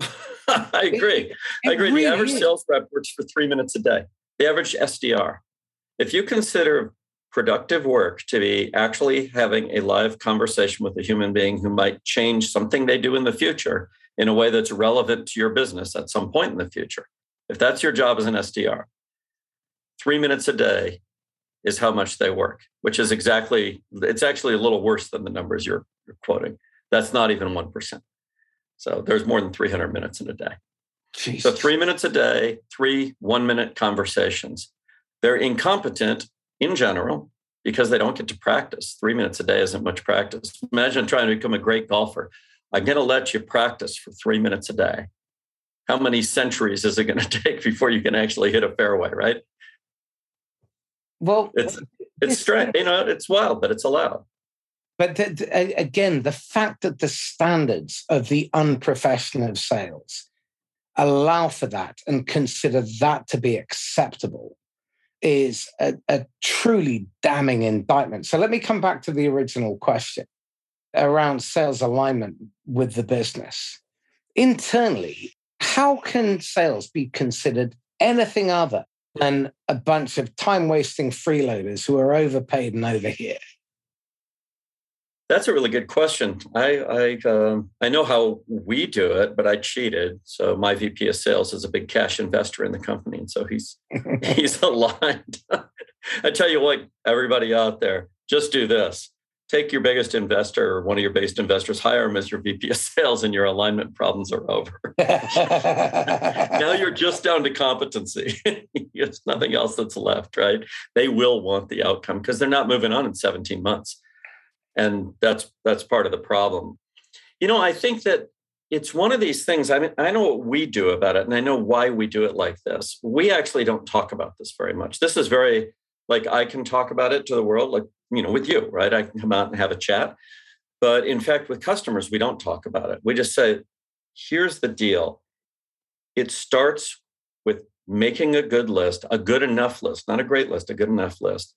I agree. It, it I agree. Really the average is. sales rep works for three minutes a day. The average SDR. If you consider productive work to be actually having a live conversation with a human being who might change something they do in the future in a way that's relevant to your business at some point in the future. If that's your job as an SDR, three minutes a day is how much they work, which is exactly, it's actually a little worse than the numbers you're, you're quoting. That's not even 1%. So there's more than 300 minutes in a day. Jesus. So three minutes a day, three one minute conversations. They're incompetent in general because they don't get to practice. Three minutes a day isn't much practice. Imagine trying to become a great golfer. I'm going to let you practice for three minutes a day. How many centuries is it going to take before you can actually hit a fairway, right? Well, it's it's strange, you know, it's wild, but it's allowed. But th- th- again, the fact that the standards of the unprofessional of sales allow for that and consider that to be acceptable is a, a truly damning indictment. So let me come back to the original question around sales alignment with the business. Internally, how can sales be considered anything other than a bunch of time wasting freeloaders who are overpaid and over here? That's a really good question. I I, um, I know how we do it, but I cheated. So my VP of sales is a big cash investor in the company, and so he's he's aligned. I tell you what, everybody out there, just do this: take your biggest investor or one of your biggest investors, hire him as your VP of sales, and your alignment problems are over. now you're just down to competency. There's nothing else that's left, right? They will want the outcome because they're not moving on in 17 months and that's that's part of the problem you know i think that it's one of these things i mean i know what we do about it and i know why we do it like this we actually don't talk about this very much this is very like i can talk about it to the world like you know with you right i can come out and have a chat but in fact with customers we don't talk about it we just say here's the deal it starts with making a good list a good enough list not a great list a good enough list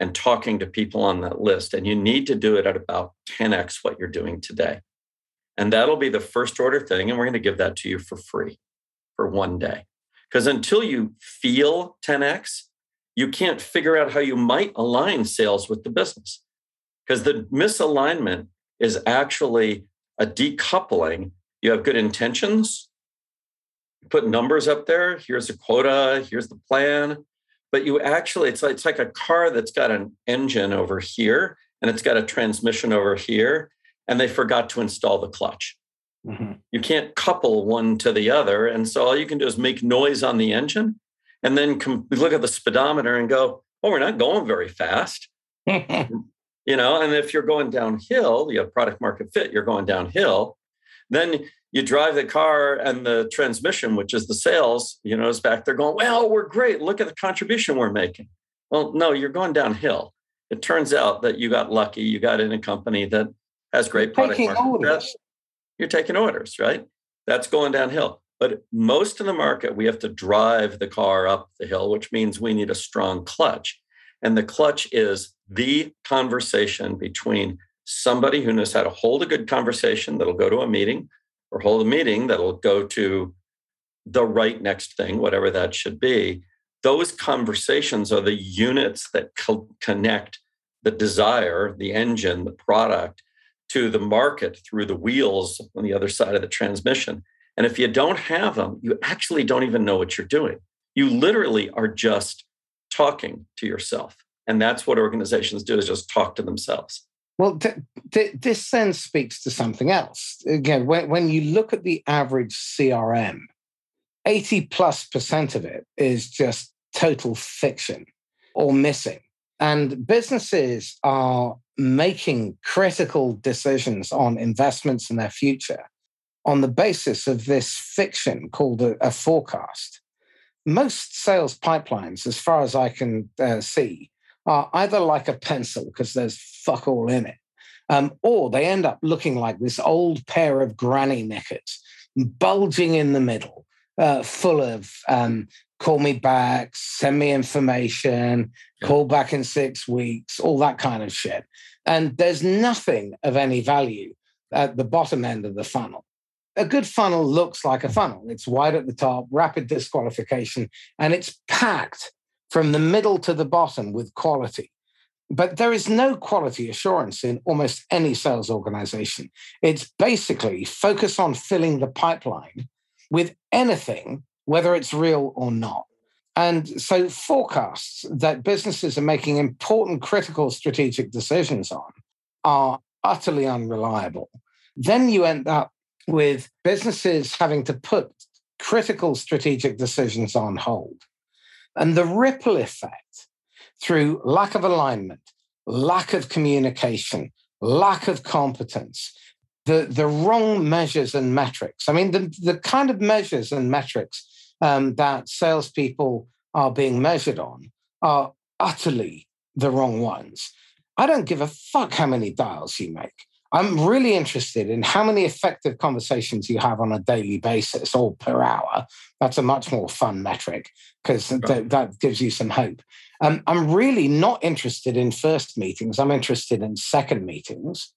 and talking to people on that list. And you need to do it at about 10x what you're doing today. And that'll be the first order thing. And we're going to give that to you for free for one day. Because until you feel 10x, you can't figure out how you might align sales with the business. Because the misalignment is actually a decoupling. You have good intentions, put numbers up there. Here's a quota, here's the plan but you actually it's like, it's like a car that's got an engine over here and it's got a transmission over here and they forgot to install the clutch mm-hmm. you can't couple one to the other and so all you can do is make noise on the engine and then com- look at the speedometer and go oh we're not going very fast you know and if you're going downhill you have product market fit you're going downhill then you drive the car and the transmission, which is the sales, you know, is back there going, well, we're great. Look at the contribution we're making. Well, no, you're going downhill. It turns out that you got lucky. You got in a company that has great product taking orders. You're taking orders, right? That's going downhill. But most of the market, we have to drive the car up the hill, which means we need a strong clutch. And the clutch is the conversation between somebody who knows how to hold a good conversation that'll go to a meeting or hold a meeting that'll go to the right next thing, whatever that should be. Those conversations are the units that co- connect the desire, the engine, the product to the market through the wheels on the other side of the transmission. And if you don't have them, you actually don't even know what you're doing. You literally are just talking to yourself. And that's what organizations do is just talk to themselves. Well, th- th- this then speaks to something else. Again, when, when you look at the average CRM, 80 plus percent of it is just total fiction or missing. And businesses are making critical decisions on investments in their future on the basis of this fiction called a, a forecast. Most sales pipelines, as far as I can uh, see, are either like a pencil because there's fuck all in it, um, or they end up looking like this old pair of granny knickers, bulging in the middle, uh, full of um, call me back, send me information, yeah. call back in six weeks, all that kind of shit. And there's nothing of any value at the bottom end of the funnel. A good funnel looks like a funnel. It's wide at the top, rapid disqualification, and it's packed from the middle to the bottom with quality. But there is no quality assurance in almost any sales organization. It's basically focus on filling the pipeline with anything, whether it's real or not. And so, forecasts that businesses are making important, critical strategic decisions on are utterly unreliable. Then you end up with businesses having to put critical strategic decisions on hold. And the ripple effect through lack of alignment, lack of communication, lack of competence, the, the wrong measures and metrics. I mean, the, the kind of measures and metrics um, that salespeople are being measured on are utterly the wrong ones. I don't give a fuck how many dials you make. I'm really interested in how many effective conversations you have on a daily basis or per hour. That's a much more fun metric because right. th- that gives you some hope. Um, I'm really not interested in first meetings. I'm interested in second meetings.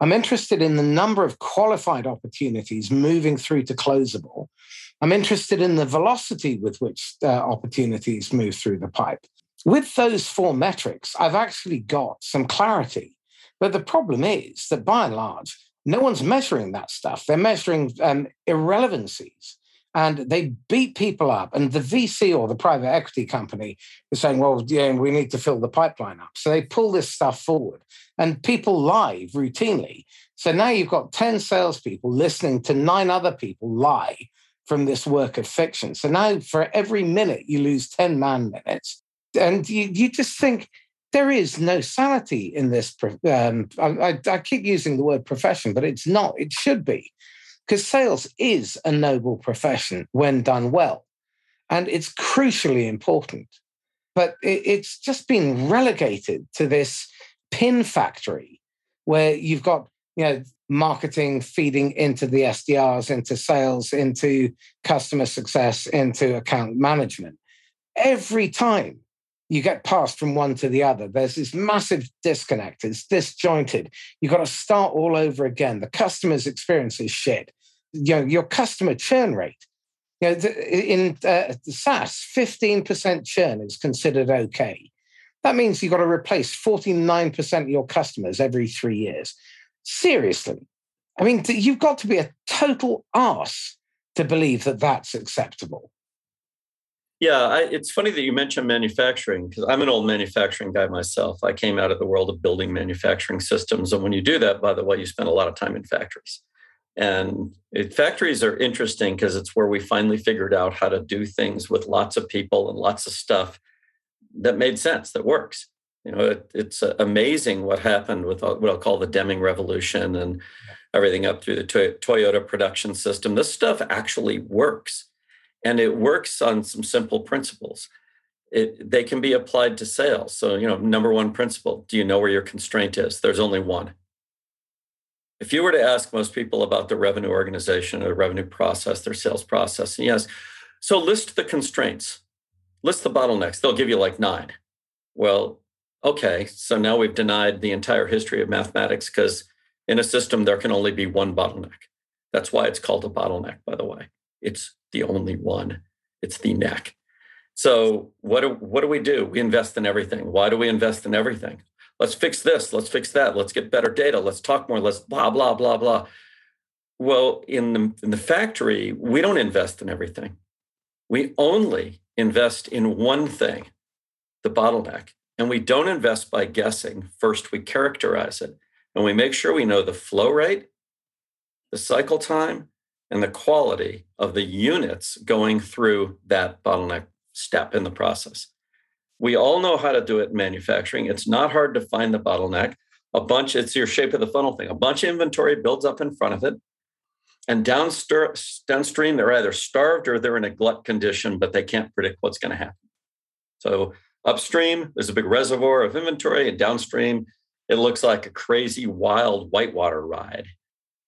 I'm interested in the number of qualified opportunities moving through to closable. I'm interested in the velocity with which uh, opportunities move through the pipe. With those four metrics, I've actually got some clarity. But the problem is that by and large, no one's measuring that stuff. They're measuring um, irrelevancies and they beat people up. And the VC or the private equity company is saying, well, yeah, we need to fill the pipeline up. So they pull this stuff forward and people lie routinely. So now you've got 10 salespeople listening to nine other people lie from this work of fiction. So now for every minute, you lose 10 man minutes. And you, you just think, there is no sanity in this. Um, I, I, keep using the word profession, but it's not. It should be because sales is a noble profession when done well. And it's crucially important. But it, it's just been relegated to this pin factory where you've got, you know, marketing feeding into the SDRs, into sales, into customer success, into account management. Every time you get passed from one to the other. There's this massive disconnect. It's disjointed. You've got to start all over again. The customer's experience is shit you know, your customer churn rate. You know, in uh, SaaS, 15% churn is considered okay. That means you've got to replace 49% of your customers every three years. Seriously. I mean, you've got to be a total ass to believe that that's acceptable. Yeah, I, it's funny that you mentioned manufacturing because I'm an old manufacturing guy myself. I came out of the world of building manufacturing systems. And when you do that, by the way, you spend a lot of time in factories. And it, factories are interesting because it's where we finally figured out how to do things with lots of people and lots of stuff that made sense, that works. You know, it, it's uh, amazing what happened with what I'll call the Deming Revolution and everything up through the Toyota production system. This stuff actually works, and it works on some simple principles. It, they can be applied to sales. So, you know, number one principle: Do you know where your constraint is? There's only one. If you were to ask most people about the revenue organization or the revenue process, their sales process, and yes, so list the constraints, list the bottlenecks. They'll give you like nine. Well, okay, so now we've denied the entire history of mathematics because in a system there can only be one bottleneck. That's why it's called a bottleneck, by the way. It's the only one. It's the neck. So what do, what do we do? We invest in everything. Why do we invest in everything? let's fix this, let's fix that, let's get better data, let's talk more, let's blah, blah, blah, blah. Well, in the, in the factory, we don't invest in everything. We only invest in one thing, the bottleneck. And we don't invest by guessing. First, we characterize it and we make sure we know the flow rate, the cycle time, and the quality of the units going through that bottleneck step in the process. We all know how to do it in manufacturing. It's not hard to find the bottleneck. A bunch, it's your shape of the funnel thing. A bunch of inventory builds up in front of it. And downstream, they're either starved or they're in a glut condition, but they can't predict what's going to happen. So upstream, there's a big reservoir of inventory, and downstream, it looks like a crazy, wild whitewater ride.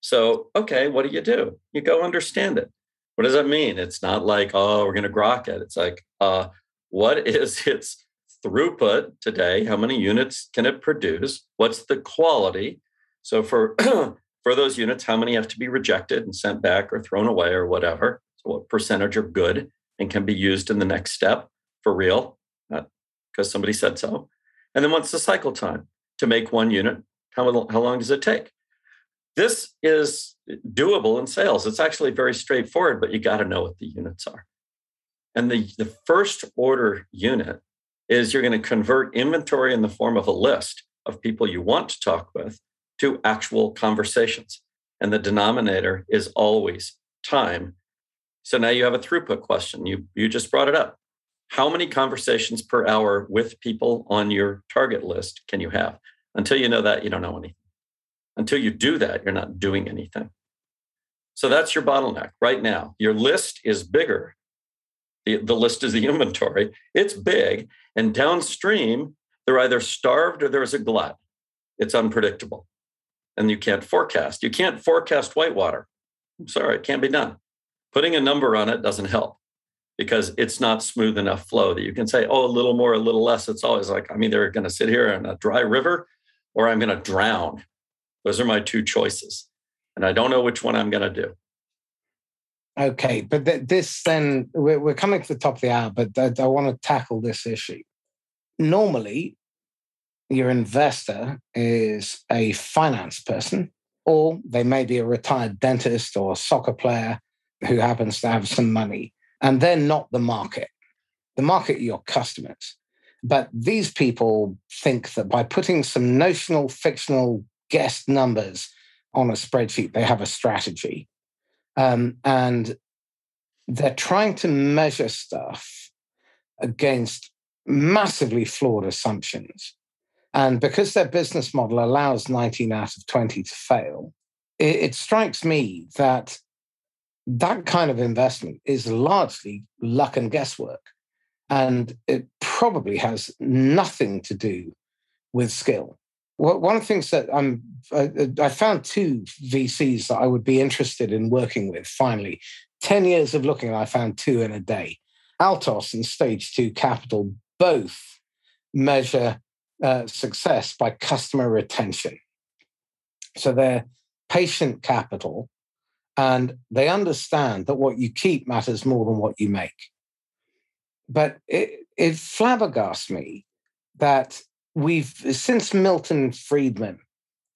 So, okay, what do you do? You go understand it. What does that mean? It's not like, oh, we're going to grok it. It's like, uh, what is its throughput today? How many units can it produce? What's the quality? So for for those units, how many have to be rejected and sent back or thrown away or whatever. So what percentage are good and can be used in the next step for real, because somebody said so. And then what's the cycle time to make one unit? How, how long does it take? This is doable in sales. It's actually very straightforward, but you got to know what the units are. And the, the first order unit is you're going to convert inventory in the form of a list of people you want to talk with to actual conversations. And the denominator is always time. So now you have a throughput question. You, you just brought it up. How many conversations per hour with people on your target list can you have? Until you know that, you don't know anything. Until you do that, you're not doing anything. So that's your bottleneck right now. Your list is bigger. The, the list is the inventory. It's big. And downstream, they're either starved or there's a glut. It's unpredictable. And you can't forecast. You can't forecast whitewater. I'm sorry, it can't be done. Putting a number on it doesn't help because it's not smooth enough flow that you can say, oh, a little more, a little less. It's always like, I'm either going to sit here in a dry river or I'm going to drown. Those are my two choices. And I don't know which one I'm going to do. Okay, but th- this then, we're, we're, coming to the top of the hour, but I, I want to tackle this issue. Normally, your investor is a finance person, or they may be a retired dentist or a soccer player who happens to have some money, and they're not the market. The market are your customers. But these people think that by putting some notional, fictional guessed numbers on a spreadsheet, they have a strategy. Um, and they're trying to measure stuff against massively flawed assumptions. And because their business model allows 19 out of 20 to fail, it, it strikes me that that kind of investment is largely luck and guesswork. And it probably has nothing to do with skill. Well, one of the things that I'm, I, I found two VCs that I would be interested in working with finally. 10 years of looking, I found two in a day. Altos and Stage 2 Capital both measure uh, success by customer retention. So they're patient capital and they understand that what you keep matters more than what you make. But it, it flabbergasts me that we've, since Milton Friedman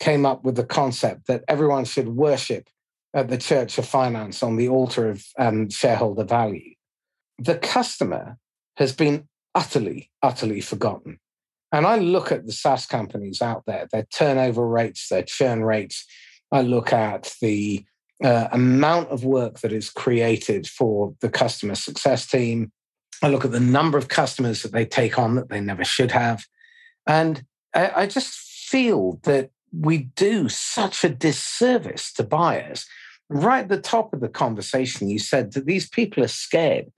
came up with the concept that everyone should worship at the Church of Finance on the altar of um, shareholder value, the customer has been utterly, utterly forgotten. And I look at the SaaS companies out there, their turnover rates, their churn rates. I look at the uh, amount of work that is created for the customer success team. I look at the number of customers that they take on that they never should have. And I, I just feel that we do such a disservice to buyers. Right at the top of the conversation, you said that these people are scared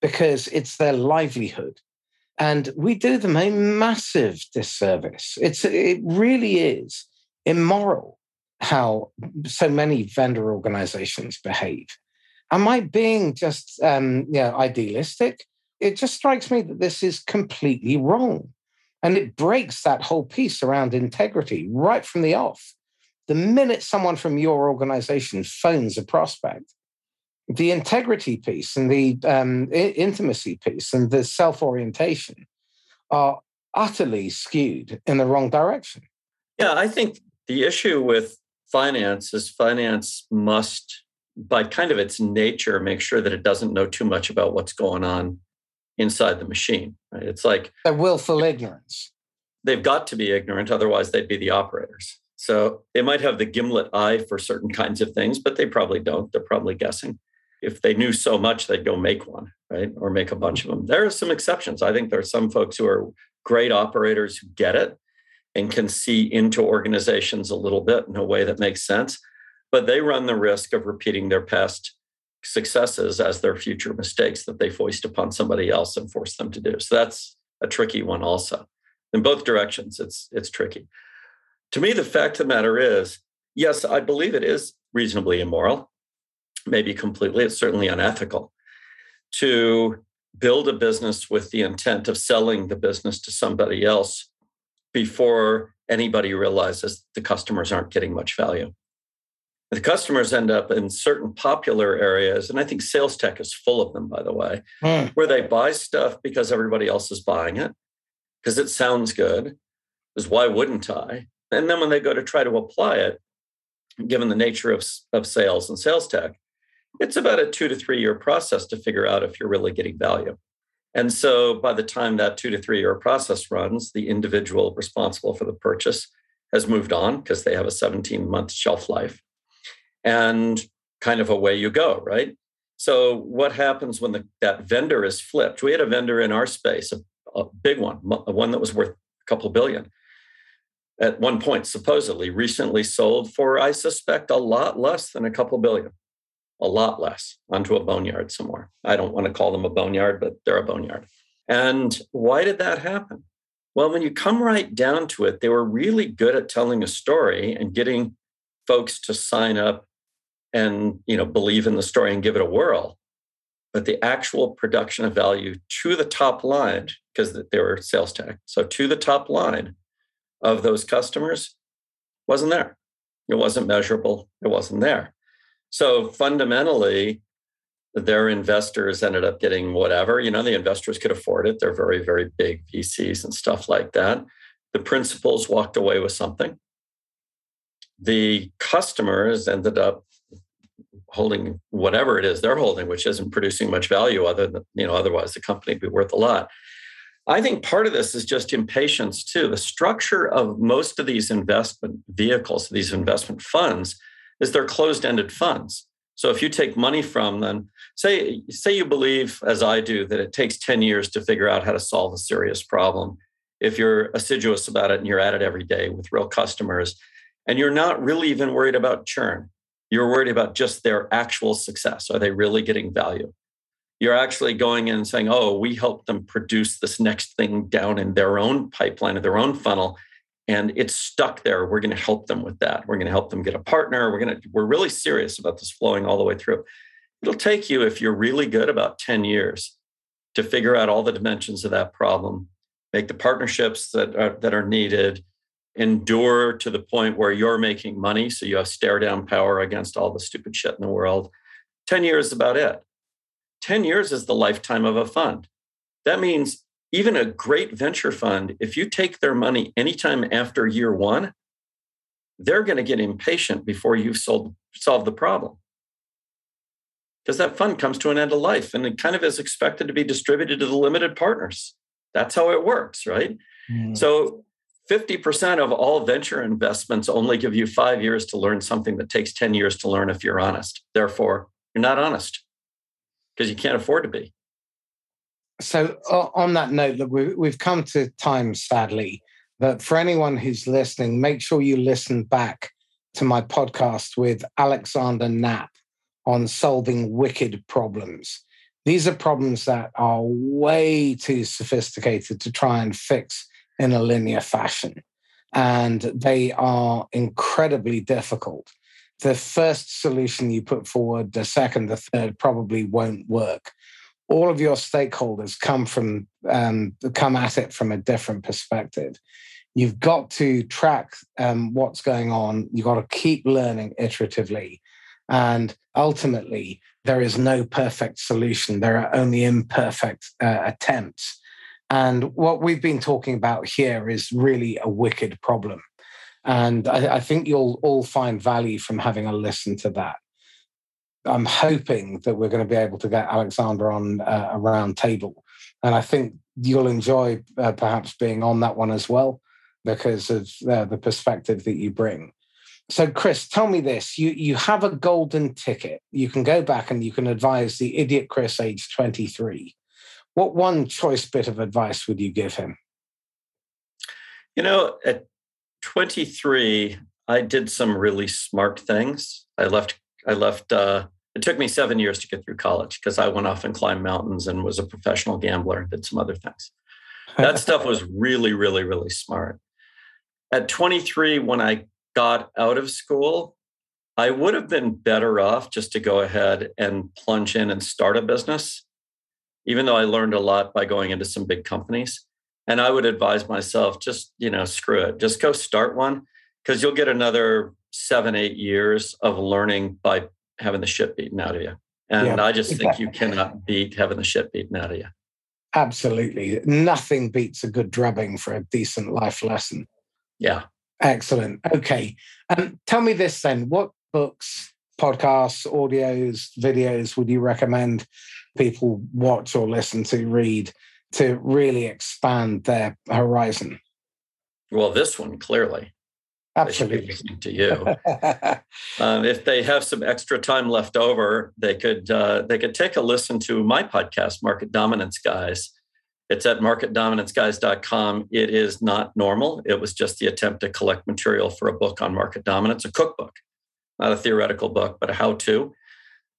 because it's their livelihood. And we do them a massive disservice. It's, it really is immoral how so many vendor organizations behave. Am I being just um, idealistic? It just strikes me that this is completely wrong. And it breaks that whole piece around integrity right from the off. The minute someone from your organization phones a prospect, the integrity piece and the um, intimacy piece and the self orientation are utterly skewed in the wrong direction. Yeah, I think the issue with finance is finance must, by kind of its nature, make sure that it doesn't know too much about what's going on inside the machine. Right? It's like a willful ignorance. They've got to be ignorant, otherwise they'd be the operators. So they might have the gimlet eye for certain kinds of things, but they probably don't. They're probably guessing. If they knew so much, they'd go make one, right? Or make a bunch of them. There are some exceptions. I think there are some folks who are great operators who get it and can see into organizations a little bit in a way that makes sense. But they run the risk of repeating their past successes as their future mistakes that they foist upon somebody else and force them to do. So that's a tricky one also. In both directions, it's it's tricky. To me, the fact of the matter is, yes, I believe it is reasonably immoral, maybe completely, it's certainly unethical to build a business with the intent of selling the business to somebody else before anybody realizes the customers aren't getting much value. The customers end up in certain popular areas, and I think sales tech is full of them, by the way, mm. where they buy stuff because everybody else is buying it, because it sounds good. Because why wouldn't I? And then when they go to try to apply it, given the nature of, of sales and sales tech, it's about a two to three year process to figure out if you're really getting value. And so by the time that two to three year process runs, the individual responsible for the purchase has moved on because they have a 17 month shelf life. And kind of away you go, right? So what happens when the, that vendor is flipped? We had a vendor in our space, a, a big one, one that was worth a couple billion at one point, supposedly recently sold for, I suspect, a lot less than a couple billion a lot less onto a boneyard somewhere. I don't want to call them a boneyard, but they're a boneyard. And why did that happen? Well, when you come right down to it, they were really good at telling a story and getting folks to sign up and you know believe in the story and give it a whirl. But the actual production of value to the top line, because they were sales tech, so to the top line of those customers wasn't there. It wasn't measurable. It wasn't there. So fundamentally, their investors ended up getting whatever. You know, the investors could afford it. They're very, very big VCs and stuff like that. The principals walked away with something. The customers ended up holding whatever it is they're holding, which isn't producing much value other than, you know, otherwise the company would be worth a lot. I think part of this is just impatience too. The structure of most of these investment vehicles, these investment funds, is they're closed-ended funds. So if you take money from them, say say you believe as I do that it takes 10 years to figure out how to solve a serious problem. If you're assiduous about it and you're at it every day with real customers and you're not really even worried about churn, you're worried about just their actual success. Are they really getting value? You're actually going in and saying, "Oh, we help them produce this next thing down in their own pipeline of their own funnel and it's stuck there we're going to help them with that we're going to help them get a partner we're going to we're really serious about this flowing all the way through it'll take you if you're really good about 10 years to figure out all the dimensions of that problem make the partnerships that are, that are needed endure to the point where you're making money so you have stare down power against all the stupid shit in the world 10 years is about it 10 years is the lifetime of a fund that means even a great venture fund, if you take their money anytime after year one, they're going to get impatient before you've sold, solved the problem. Because that fund comes to an end of life and it kind of is expected to be distributed to the limited partners. That's how it works, right? Mm. So 50% of all venture investments only give you five years to learn something that takes 10 years to learn if you're honest. Therefore, you're not honest because you can't afford to be so on that note, look, we've come to time, sadly, that for anyone who's listening, make sure you listen back to my podcast with Alexander Knapp on solving wicked problems. These are problems that are way too sophisticated to try and fix in a linear fashion. And they are incredibly difficult. The first solution you put forward, the second, the third probably won't work all of your stakeholders come from um, come at it from a different perspective. You've got to track um, what's going on. You've got to keep learning iteratively, and ultimately, there is no perfect solution. There are only imperfect uh, attempts. And what we've been talking about here is really a wicked problem. And I, I think you'll all find value from having a listen to that. I'm hoping that we're going to be able to get Alexander on uh, a round table. And I think you'll enjoy uh, perhaps being on that one as well because of uh, the perspective that you bring. So, Chris, tell me this: you you have a golden ticket. You can go back and you can advise the idiot Chris, age twenty three. What one choice bit of advice would you give him? You know, at twenty three, I did some really smart things. I left I left. Uh, it took me seven years to get through college because I went off and climbed mountains and was a professional gambler and did some other things. That stuff was really, really, really smart. At 23, when I got out of school, I would have been better off just to go ahead and plunge in and start a business, even though I learned a lot by going into some big companies. And I would advise myself just, you know, screw it, just go start one because you'll get another seven, eight years of learning by having the shit beaten out of you. And yeah. I just think you cannot beat having the shit beaten out of you. Absolutely. Nothing beats a good drubbing for a decent life lesson. Yeah. Excellent. Okay. Um, tell me this then. What books, podcasts, audios, videos would you recommend people watch or listen to, read to really expand their horizon? Well, this one clearly. Absolutely. to you. um, if they have some extra time left over, they could uh, they could take a listen to my podcast, Market Dominance Guys. It's at marketdominanceguys.com. It is not normal. It was just the attempt to collect material for a book on market dominance, a cookbook, not a theoretical book, but a how-to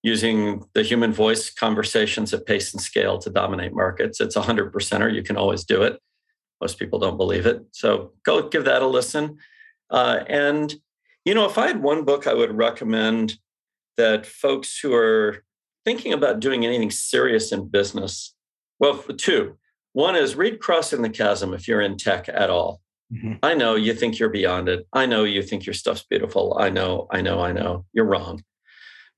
using the human voice conversations at pace and scale to dominate markets. It's a hundred percenter. You can always do it. Most people don't believe it. So go give that a listen. Uh, and, you know, if I had one book I would recommend that folks who are thinking about doing anything serious in business, well, two. One is read Crossing the Chasm if you're in tech at all. Mm-hmm. I know you think you're beyond it. I know you think your stuff's beautiful. I know, I know, I know. You're wrong.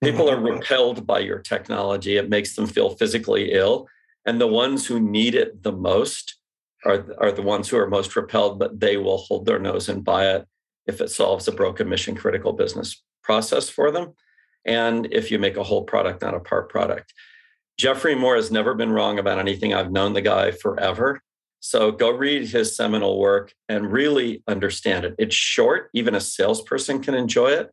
People are mm-hmm. repelled by your technology. It makes them feel physically ill. And the ones who need it the most are, are the ones who are most repelled, but they will hold their nose and buy it if it solves a broken mission critical business process for them, and if you make a whole product, not a part product. Geoffrey Moore has never been wrong about anything. I've known the guy forever. So go read his seminal work and really understand it. It's short, even a salesperson can enjoy it,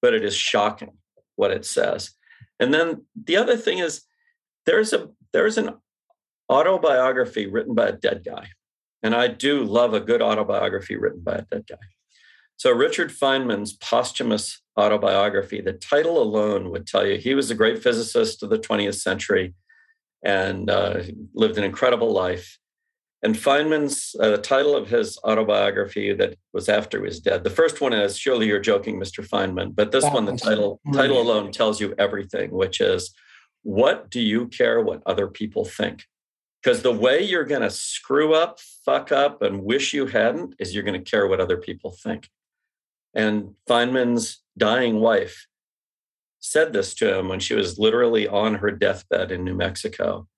but it is shocking what it says. And then the other thing is there's a there's an autobiography written by a dead guy. And I do love a good autobiography written by a dead guy. So, Richard Feynman's posthumous autobiography, the title alone would tell you he was a great physicist of the 20th century and uh, lived an incredible life. And Feynman's uh, the title of his autobiography that was after he was dead. The first one is "Surely You're Joking, Mr. Feynman," but this that one, the title title alone tells you everything, which is, "What do you care what other people think?" Because the way you're going to screw up, fuck up, and wish you hadn't is you're going to care what other people think. And Feynman's dying wife said this to him when she was literally on her deathbed in New Mexico.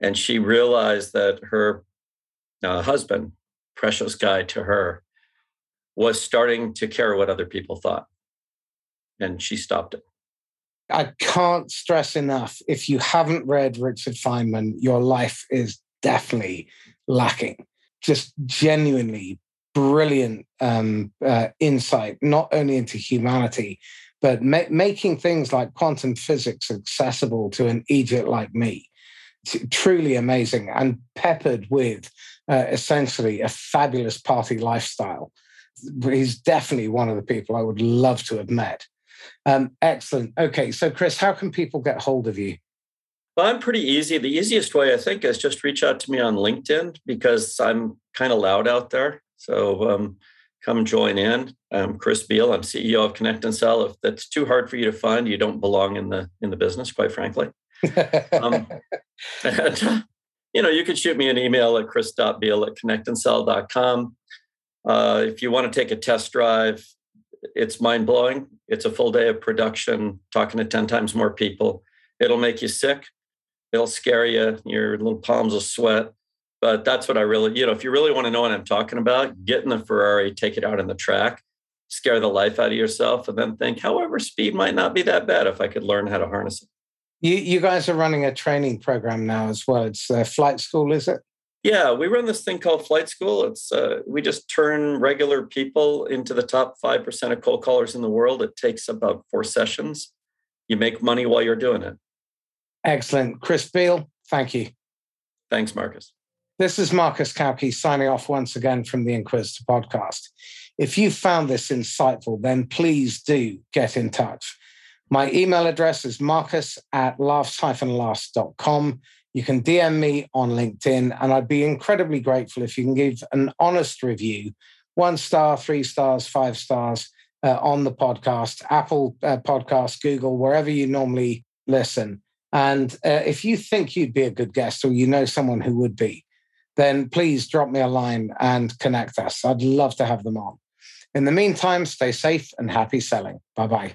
And she realized that her uh, husband, precious guy to her, was starting to care what other people thought. And she stopped it. I can't stress enough if you haven't read Richard Feynman, your life is definitely lacking. Just genuinely brilliant um, uh, insight, not only into humanity, but ma- making things like quantum physics accessible to an idiot like me. Truly amazing and peppered with uh, essentially a fabulous party lifestyle. He's definitely one of the people I would love to have met. Um, excellent. Okay, so Chris, how can people get hold of you? Well, I'm pretty easy. The easiest way, I think, is just reach out to me on LinkedIn because I'm kind of loud out there. So um, come join in. I'm Chris Beall. I'm CEO of ConnectAndSell. If that's too hard for you to find, you don't belong in the in the business, quite frankly. Um, and, you know, you can shoot me an email at chris.beall at connectandsell.com. Uh, if you want to take a test drive, it's mind blowing. It's a full day of production, talking to 10 times more people. It'll make you sick. It'll scare you. Your little palms will sweat. But that's what I really, you know, if you really want to know what I'm talking about, get in the Ferrari, take it out in the track, scare the life out of yourself, and then think, however, speed might not be that bad if I could learn how to harness it. You, you guys are running a training program now as well. It's a flight school, is it? Yeah, we run this thing called Flight School. It's uh, we just turn regular people into the top five percent of cold callers in the world. It takes about four sessions. You make money while you're doing it. Excellent, Chris Beall. Thank you. Thanks, Marcus. This is Marcus Cauchi signing off once again from the Inquisitor podcast. If you found this insightful, then please do get in touch. My email address is marcus at laughs-last.com. You can DM me on LinkedIn, and I'd be incredibly grateful if you can give an honest review one star, three stars, five stars uh, on the podcast, Apple uh, Podcast, Google, wherever you normally listen. And uh, if you think you'd be a good guest or you know someone who would be, then please drop me a line and connect us. I'd love to have them on. In the meantime, stay safe and happy selling. Bye bye.